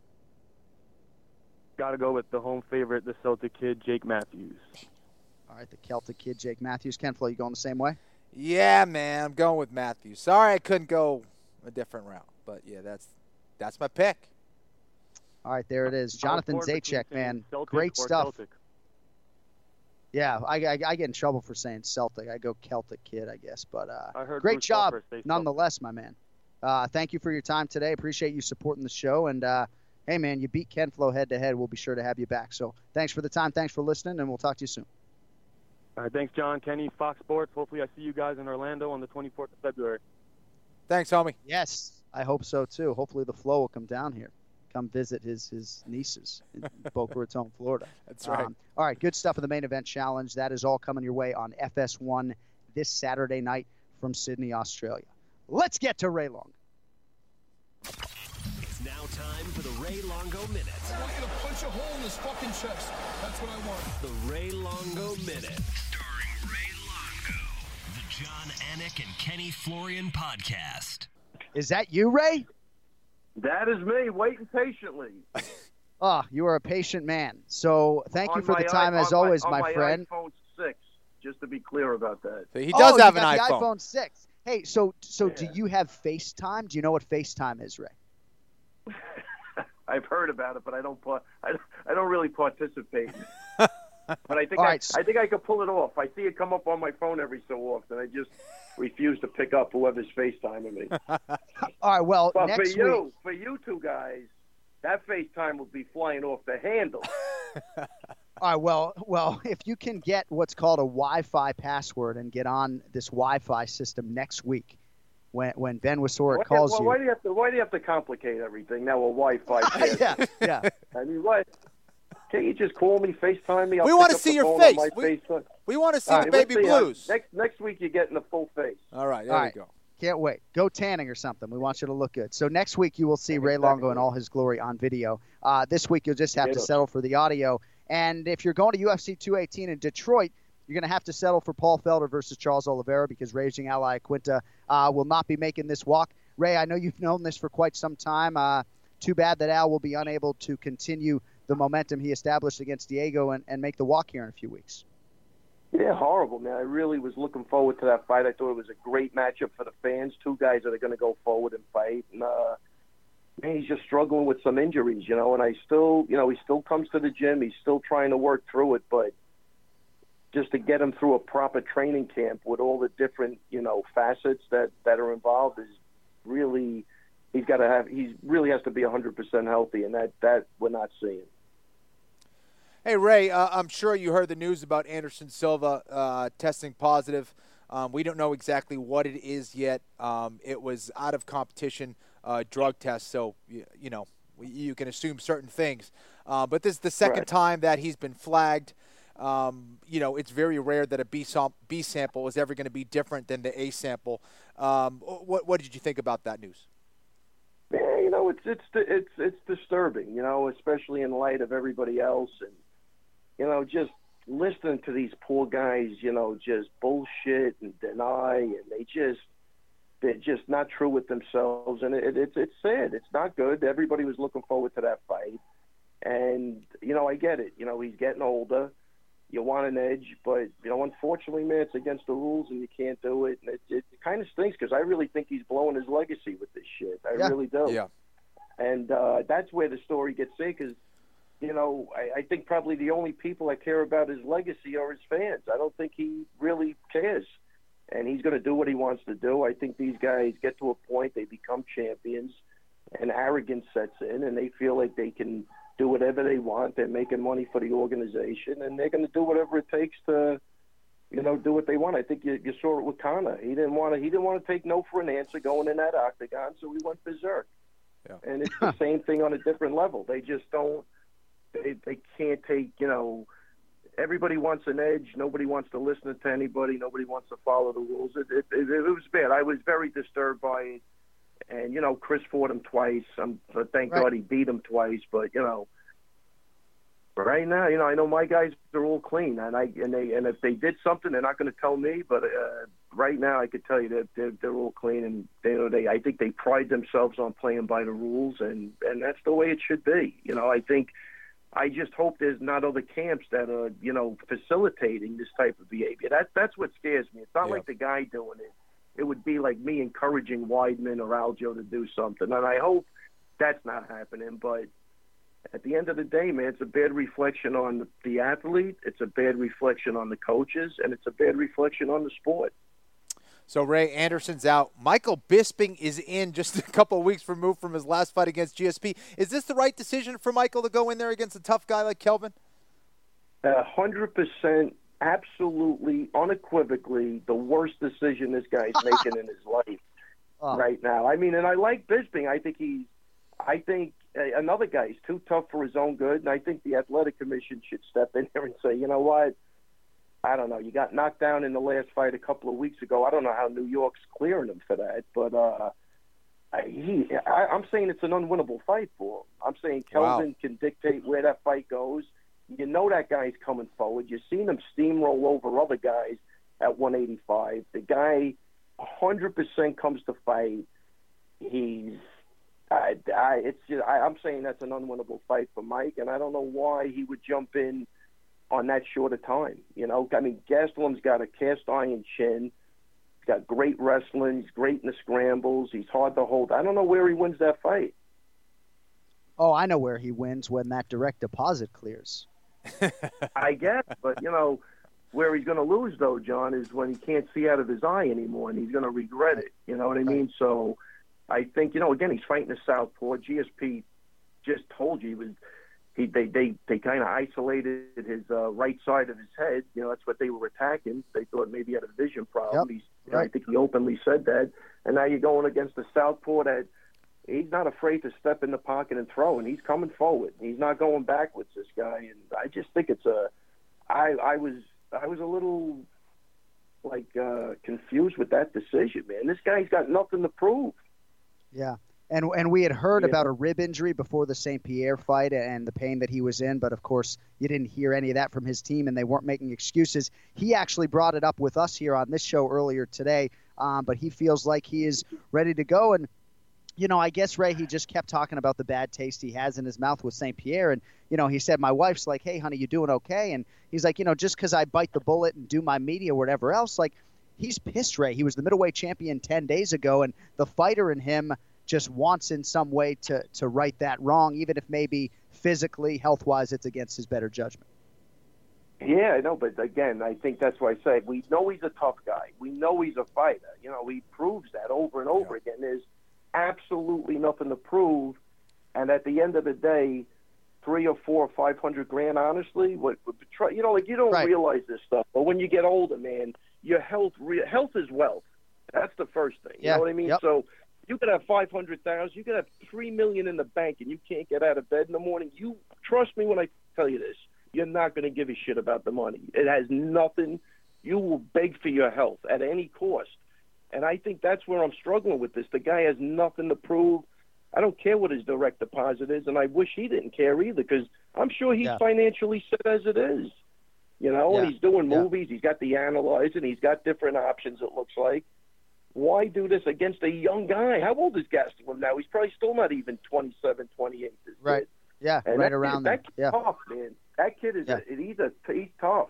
Got to go with the home favorite, the Celtic kid, Jake Matthews. All right, the Celtic kid, Jake Matthews. Ken Flo, you going the same way? Yeah, man, I'm going with Matthews. Sorry, I couldn't go a different route, but yeah, that's that's my pick. All right, there it is. Jonathan torn between Zajac, man, Celtic great stuff. Celtic. Yeah, I, I, I get in trouble for saying Celtic. I go Celtic kid, I guess. But uh, I heard great Bruce job, Buffer Celtic. nonetheless, my man. Uh, thank you for your time today. Appreciate you supporting the show, and uh, hey man, you beat Ken Flo head to head. We'll be sure to have you back. So thanks for the time. Thanks for listening, and we'll talk to you soon. All right, thanks, Jon, Kenny, Fox Sports. Hopefully, I see you guys in Orlando on the 24th of February. Thanks, homie. Yes, I hope so too. Hopefully, the flow will come down here, come visit his his nieces in <laughs> Boca Raton, Florida. That's right. Um, all right, good stuff in the main event challenge. That is all coming your way on FS1 this Saturday night from Sydney, Australia. Let's get to Ray Long. It's now time for the Ray Longo Minute. I want you to punch a hole in his fucking chest. That's what I want. The Ray Longo Minute. Starring Ray Longo. The Jon Anik and Kenny Florian podcast. Is that you, Ray? That is me, waiting patiently. <laughs> Ah, you are a patient man. So thank you for the time i- as on always, on my, friend. iPhone 6, just to be clear about that. So he oh, does you have an got iPhone. The iPhone six. Hey, so so do you have FaceTime? Do you know what FaceTime is, Ray? I've heard about it, but I don't. pa- I, don't- I don't really participate. <laughs> but I think I, right. I think I could pull it off. I see it come up on my phone every so often. I just refuse to pick up whoever's FaceTiming me. <laughs> All right. Well, but for next you, week. for you two guys, that FaceTime will be flying off the handle. <laughs> All right. Well, well, if you can get what's called a Wi-Fi password and get on this Wi-Fi system next week, when when Ben Wisora Why- calls well, you. Why do you have to? Why do you have to complicate everything now? A Wi-Fi. <laughs> yeah, yeah. <laughs> I mean, what? Can't you just call me, FaceTime me? I'll We wanna see your face. We- FaceTime. We want to see All the baby let's see. Uh, blues. next next week you're getting the full face. All right, there All we right. go. Can't wait. Go tanning or something. We want you to look good. So next week you will see Ray Longo in all his glory on video. Uh, this week you'll just have to settle for the audio. And if you're going to UFC 218 in Detroit, you're going to have to settle for Paul Felder versus Charles Oliveira because Raging Al Iaquinta uh, will not be making this walk. Ray, I know you've known this for quite some time. Uh, too bad that Al will be unable to continue the momentum he established against Diego and, and make the walk here in a few weeks. Yeah, horrible, man. I really was looking forward to that fight. I thought it was a great matchup for the fans. Two guys that are going to go forward and fight. And, uh, man, he's just struggling with some injuries, you know. And I still, you know, he still comes to the gym. He's still trying to work through it, but just to get him through a proper training camp with all the different, you know, facets that that are involved is really. He's got to have. He really has to be 100% healthy, and that that we're not seeing. Hey Ray, uh, I'm sure you heard the news about Anderson Silva uh, testing positive. Um, we don't know exactly what it is yet. Um, it was out of competition uh, drug test, so you, you know we- you can assume certain things. Uh, but this is the second Right. time that he's been flagged. Um, you know, it's very rare that a B, sam- B sample is ever going to be different than the A sample. Um, what, what did you think about that news? Yeah, you know, it's it's it's it's disturbing, you know, especially in light of everybody else, and you know, just listening to these poor guys, you know, just bullshit and deny, and they just they're just not true with themselves, and it, it's it's sad. It's not good. Everybody was looking forward to that fight, and you know, I get it. You know, he's getting older. You want an edge, but you know, unfortunately, man, it's against the rules, and you can't do it. And it, it kind of stinks because I really think he's blowing his legacy with this shit. I Yeah. really do. Yeah. And uh, that's where the story gets sick. Is you know, I, I think probably the only people that care about his legacy are his fans. I don't think he really cares, and he's going to do what he wants to do. I think these guys get to a point they become champions, and arrogance sets in, and they feel like they can do whatever they want. They're making money for the organization, and they're going to do whatever it takes to, you know, do what they want. I think you, you saw it with Conor. He didn't want to. He didn't want to take no for an answer going in that octagon, so he went berserk. Yeah. And it's the same thing on a different level. They just don't. They they can't take. You know, everybody wants an edge. Nobody wants to listen to anybody. Nobody wants to follow the rules. It it, it, it was bad. I was very disturbed by it. And you know, Chris fought him twice. I'm but thank Right. God he beat him twice. But you know, right now, you know, I know my guys are all clean, and I and they and if they did something, they're not going to tell me. But uh, right now, I could tell you that they're, they're all clean, and they you know they I think they pride themselves on playing by the rules, and and that's the way it should be. You know, I think I just hope there's not other camps that are you know facilitating this type of behavior. That that's what scares me. It's not Yeah. like the guy doing it. It would be like me encouraging Weidman or Aljo to do something, and I hope that's not happening. But at the end of the day, man, it's a bad reflection on the, athlete. It's a bad reflection on the coaches, and it's a bad reflection on the sport. So Ray Anderson's out. Michael Bisping is in just <laughs> a couple of weeks removed from his last fight against GSP. Is this the right decision for Michael to go in there against a tough guy like Kelvin? A hundred percent, absolutely, unequivocally, the worst decision this guy's <laughs> making in his life Oh. right now. I mean, and I like Bisping. I think he's, I think uh, another guy is too tough for his own good, and I think the athletic commission should step in <laughs> here and say, you know what? I don't know. You got knocked down in the last fight a couple of weeks ago. I don't know how New York's clearing him for that, but uh, I, he, I, I'm saying it's an unwinnable fight for him. I'm saying Wow. Can dictate where that fight goes. You know that guy's coming forward. You've seen him steamroll over other guys at 185. The guy 100% comes to fight. He's, I, I, it's just, I, I'm saying that's an unwinnable fight for Mike, and I don't know why he would jump in on that short a time. You know, I mean, Gastelum's got a cast iron chin. He's got great wrestling. He's great in the scrambles. He's hard to hold. I don't know where he wins that fight. Oh, I know where he wins when that direct deposit clears. I guess, but you know, where he's going to lose though, Jon, is when he can't see out of his eye anymore, and he's going to regret it. You know what I mean? So, I think you know, again, he's fighting the southpaw. GSP just told you he was. He they they they kind of isolated his uh, right side of his head. You know, that's what they were attacking. They thought maybe he had a vision problem. Yep. He's, know, I think he openly said that. And now you're going against the southpaw that he's not afraid to step in the pocket and throw, and he's coming forward. He's not going backwards. This guy, and I just think it's a. I I was I was a little like uh, confused with that decision, man. This guy's got nothing to prove. Yeah. And and we had heard Yeah. about a rib injury before the St. Pierre fight and the pain that he was in, but of course you didn't hear any of that from his team, and they weren't making excuses. He actually brought it up with us here on this show earlier today, um, but he feels like he is ready to go. And you know, I guess Ray, he just kept talking about the bad taste he has in his mouth with St. Pierre, and you know, he said, "My wife's like, hey, honey, you doing okay?" And he's like, you know, just because I bite the bullet and do my media or whatever else, like he's pissed, Ray. He was the middleweight champion 10 days ago, and the fighter in him just wants in some way to, to right that wrong, even if maybe physically, health wise, it's against his better judgment. Yeah, I know, but again, I think that's why I say we know he's a tough guy. We know he's a fighter. You know, he proves that over and over again. There's absolutely nothing to prove, and at the end of the day, three or four or five hundred grand, honestly, what, what try- you know, like you don't Right. realize this stuff, but when you get older, man, your health, re- health is wealth. That's the first thing. You Yeah, know what I mean? yep. So you could have five hundred thousand, you could have three million in the bank, and you can't get out of bed in the morning. You trust me when I tell you this. You're not going to give a shit about the money. It has nothing. You will beg for your health at any cost, and I think that's where I'm struggling with this. The guy has nothing to prove. I don't care what his direct deposit is, and I wish he didn't care either because I'm sure he's Yeah. financially set as it is. You know, and he's doing Yeah. movies. He's got the analyzer. and He's got different options. It looks like. Why do this against a young guy? How old is Gastelum now? He's probably still not even 27, 28. This Right. kid. Yeah, And right that around kid, there. that kid's Yeah. tough, man. That kid is Yeah. a, he's a he's tough.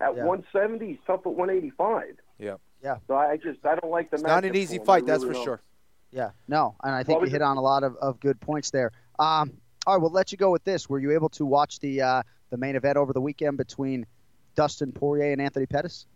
At Yeah. 170, he's tough at 185. Yeah. Yeah. So I just I don't like the It's not an easy fight, that's really for don't. sure. Yeah, no, and I think What you hit on a lot of, of good points there. Um, all right, we'll let you go with this. Were you able to watch the uh, the main event over the weekend between Dustin Poirier and Anthony Pettis?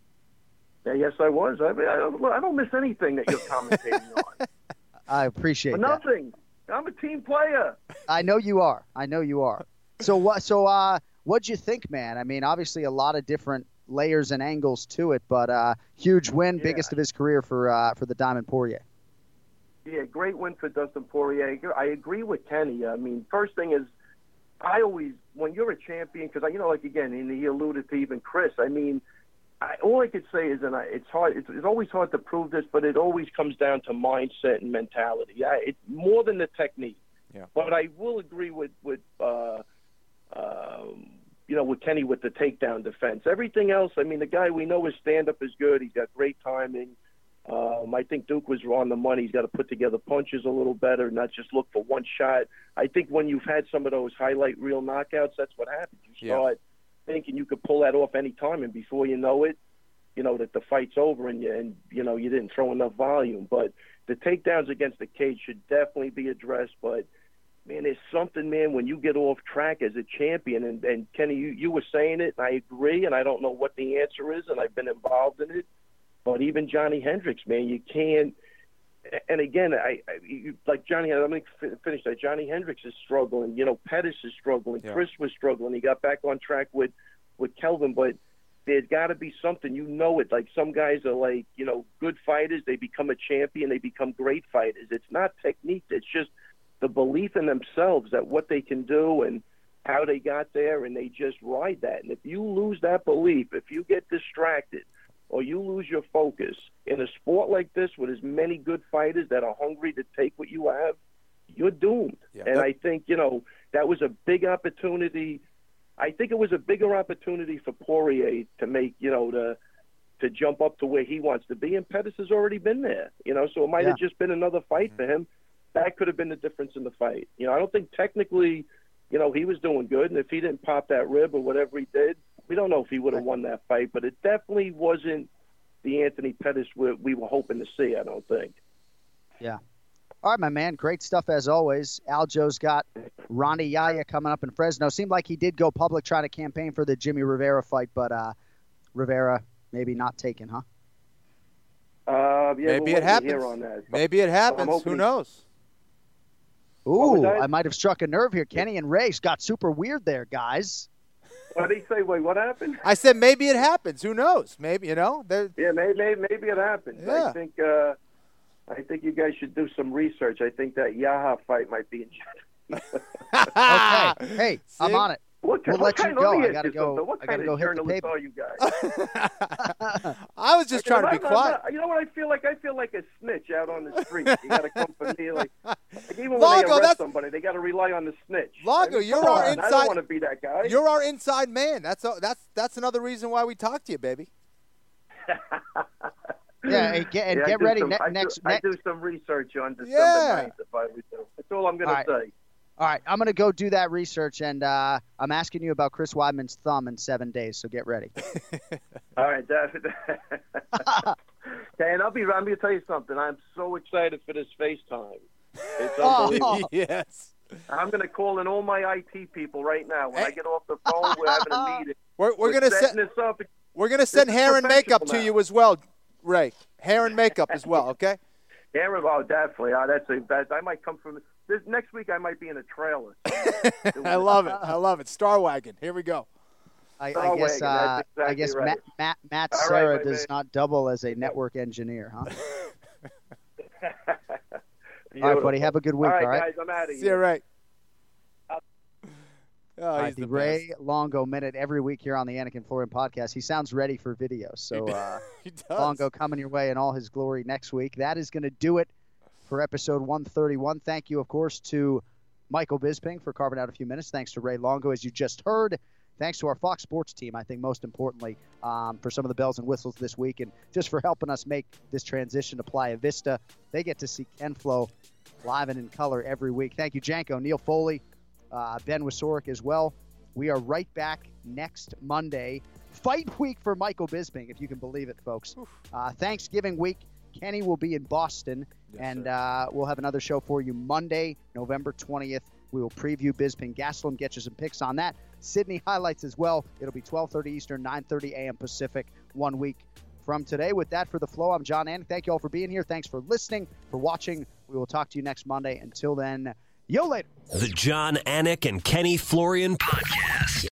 Yeah, yes, I was. I, mean, I, don't, I don't miss anything that you're commentating on. <laughs> I appreciate But that. nothing. I'm a team player. I know you are. I know you are. So what? So uh, what'd you think, man? I mean, obviously a lot of different layers and angles to it, but uh, huge win, Yeah. biggest of his career for uh, for the Diamond Poirier. Yeah, great win for Dustin Poirier. I agree with Kenny. I mean, first thing is, I always when you're a champion, because you know, like again, and he alluded to even Chris. I mean, I, all I could say is, and I, it's hard. It's, it's always hard to prove this, but it always comes down to mindset and mentality. I, it's more than the technique. Yeah. But I will agree with with uh, um, you know with Kenny with the takedown defense. Everything else, I mean, the guy we know his stand up is good. He's got great timing. Um, I think Duke was on the money. He's got to put together punches a little better, not just look for one shot. I think when you've had some of those highlight reel knockouts, that's what happens. You Yeah. start thinking you could pull that off any time, and before you know it, you know that the fight's over, and you and you know you didn't throw enough volume. But the takedowns against the cage should definitely be addressed. But man, there's something, man, when you get off track as a champion, and, and Kenny, you, you were saying it, and I agree, and I don't know what the answer is, and I've been involved in it. But even Johnny Hendricks, man, you can't. And again, I, I you, like Johnny. Let me fi- finish that. Johnny Hendricks is struggling. You know, Pettis is struggling. Yeah. Chris was struggling. He got back on track with with Kelvin, but there's got to be something. You know it. Like some guys are like, you know, good fighters. They become a champion. They become great fighters. It's not technique. It's just the belief in themselves that what they can do and how they got there, and they just ride that. And if you lose that belief, if you get distracted, or you lose your focus in a sport like this with as many good fighters that are hungry to take what you have, you're doomed. and I think, you know, that was a big opportunity. I think it was a bigger opportunity for Poirier to make, you know, to to jump up to where he wants to be. And Pettis has already been there, you know, so it might have just been another fight mm-hmm. for him. That could have been the difference in the fight. You know, I don't think technically, you know, he was doing good. And if he didn't pop that rib or whatever he did, we don't know if he would have won that fight. But it definitely wasn't the Anthony Pettis we, we were hoping to see, I don't think. Yeah. All right, my man. Great stuff as always. Aljo's got Rani Yahya coming up in Fresno. Seemed like he did go public trying to campaign for the Jimmy Rivera fight, but uh, Rivera maybe not taken, huh? Uh, yeah, Maybe we're it happens. on that. Maybe it I'm happens. Who knows? Ooh, that? I might have struck a nerve here. Kenny and Ray got super weird there, guys. What did he say? Wait, what happened? I said maybe it happens. Who knows? Maybe you know. They're- Yeah, maybe maybe, maybe it happens. Yeah. I think uh, I think you guys should do some research. I think that Yahya fight might be in. <laughs> Okay. Hey, I'm on it. What, We'll what let you go. I gotta go- something. What I gotta go of hit the journalist paper. are you guys? <laughs> <laughs> <laughs> I was just trying to be I'm not- quiet. you know what I feel like? I feel like a snitch out on the street. you got to come for me. Like, like even when Longo, they arrest that's- somebody, they got to rely on the snitch. Longo, I mean, you're our on, I inside- don't want to be that guy. You're our inside man. That's a, that's that's another reason why we talk to you, baby. Yeah, and get, and Yeah, get ready some, ne- I do- next. I do some research on December Yeah. 9th if I was to. That's all I'm going All to right. say. All right, I'm going to go do that research, and uh, I'm asking you about Chris Weidman's thumb in seven days, so get ready. <laughs> All right, that, <laughs> okay, and I'll be. I'm going to tell you something. I'm so excited for this FaceTime. It's <laughs> Oh. yes. I'm going to call in all my IT people right now. When I get off the phone, we're having a meeting. We're, we're gonna setting set this up. we're gonna send hair and makeup professional to you as well, Ray. Hair and makeup as well. Okay. Aaron, oh, definitely. Oh, that's a. That, I might come from this next week. I might be in a trailer. <laughs> I love it. I love it. Star Wagon. Here we go. I, I guess Wagon, uh, exactly I guess right. Matt Matt, Matt All right, Sarah my does man. not double as a network engineer, huh? <laughs> <laughs> all right, buddy. Have a good week. All right, all right. guys. I'm out of here. See you, Ray. Oh, All right, he's the the Ray Longo minute every week here on the Anik and Florian podcast. He sounds ready for video. So uh, He does. Longo coming your way in all his glory next week. That is going to do it for episode 131. Thank you, of course, to Michael Bisping for carving out a few minutes. Thanks to Ray Longo, as you just heard. Thanks to our Fox Sports team, I think most importantly, um, for some of the bells and whistles this week and just for helping us make this transition to Playa Vista. They get to see Ken Flo live and in color every week. Thank you, Janko, Neil Foley, uh, Ben Wasoric as well. We are right back next Monday. Fight week for Michael Bisping, if you can believe it, folks. Uh, Thanksgiving week, Kenny will be in Boston, and uh, we'll have another show for you Monday, November 20th. We will preview Bisping Gastelum, get you some picks on that. Sydney highlights as well. It'll be 12:30 Eastern, 9:30 a.m. Pacific, one week from today. With that, for the flow, I'm John Ann. Thank you all for being here. Thanks for listening, for watching. We will talk to you next Monday. Until then, yo later. The Jon Anik and Kenny Florian podcast.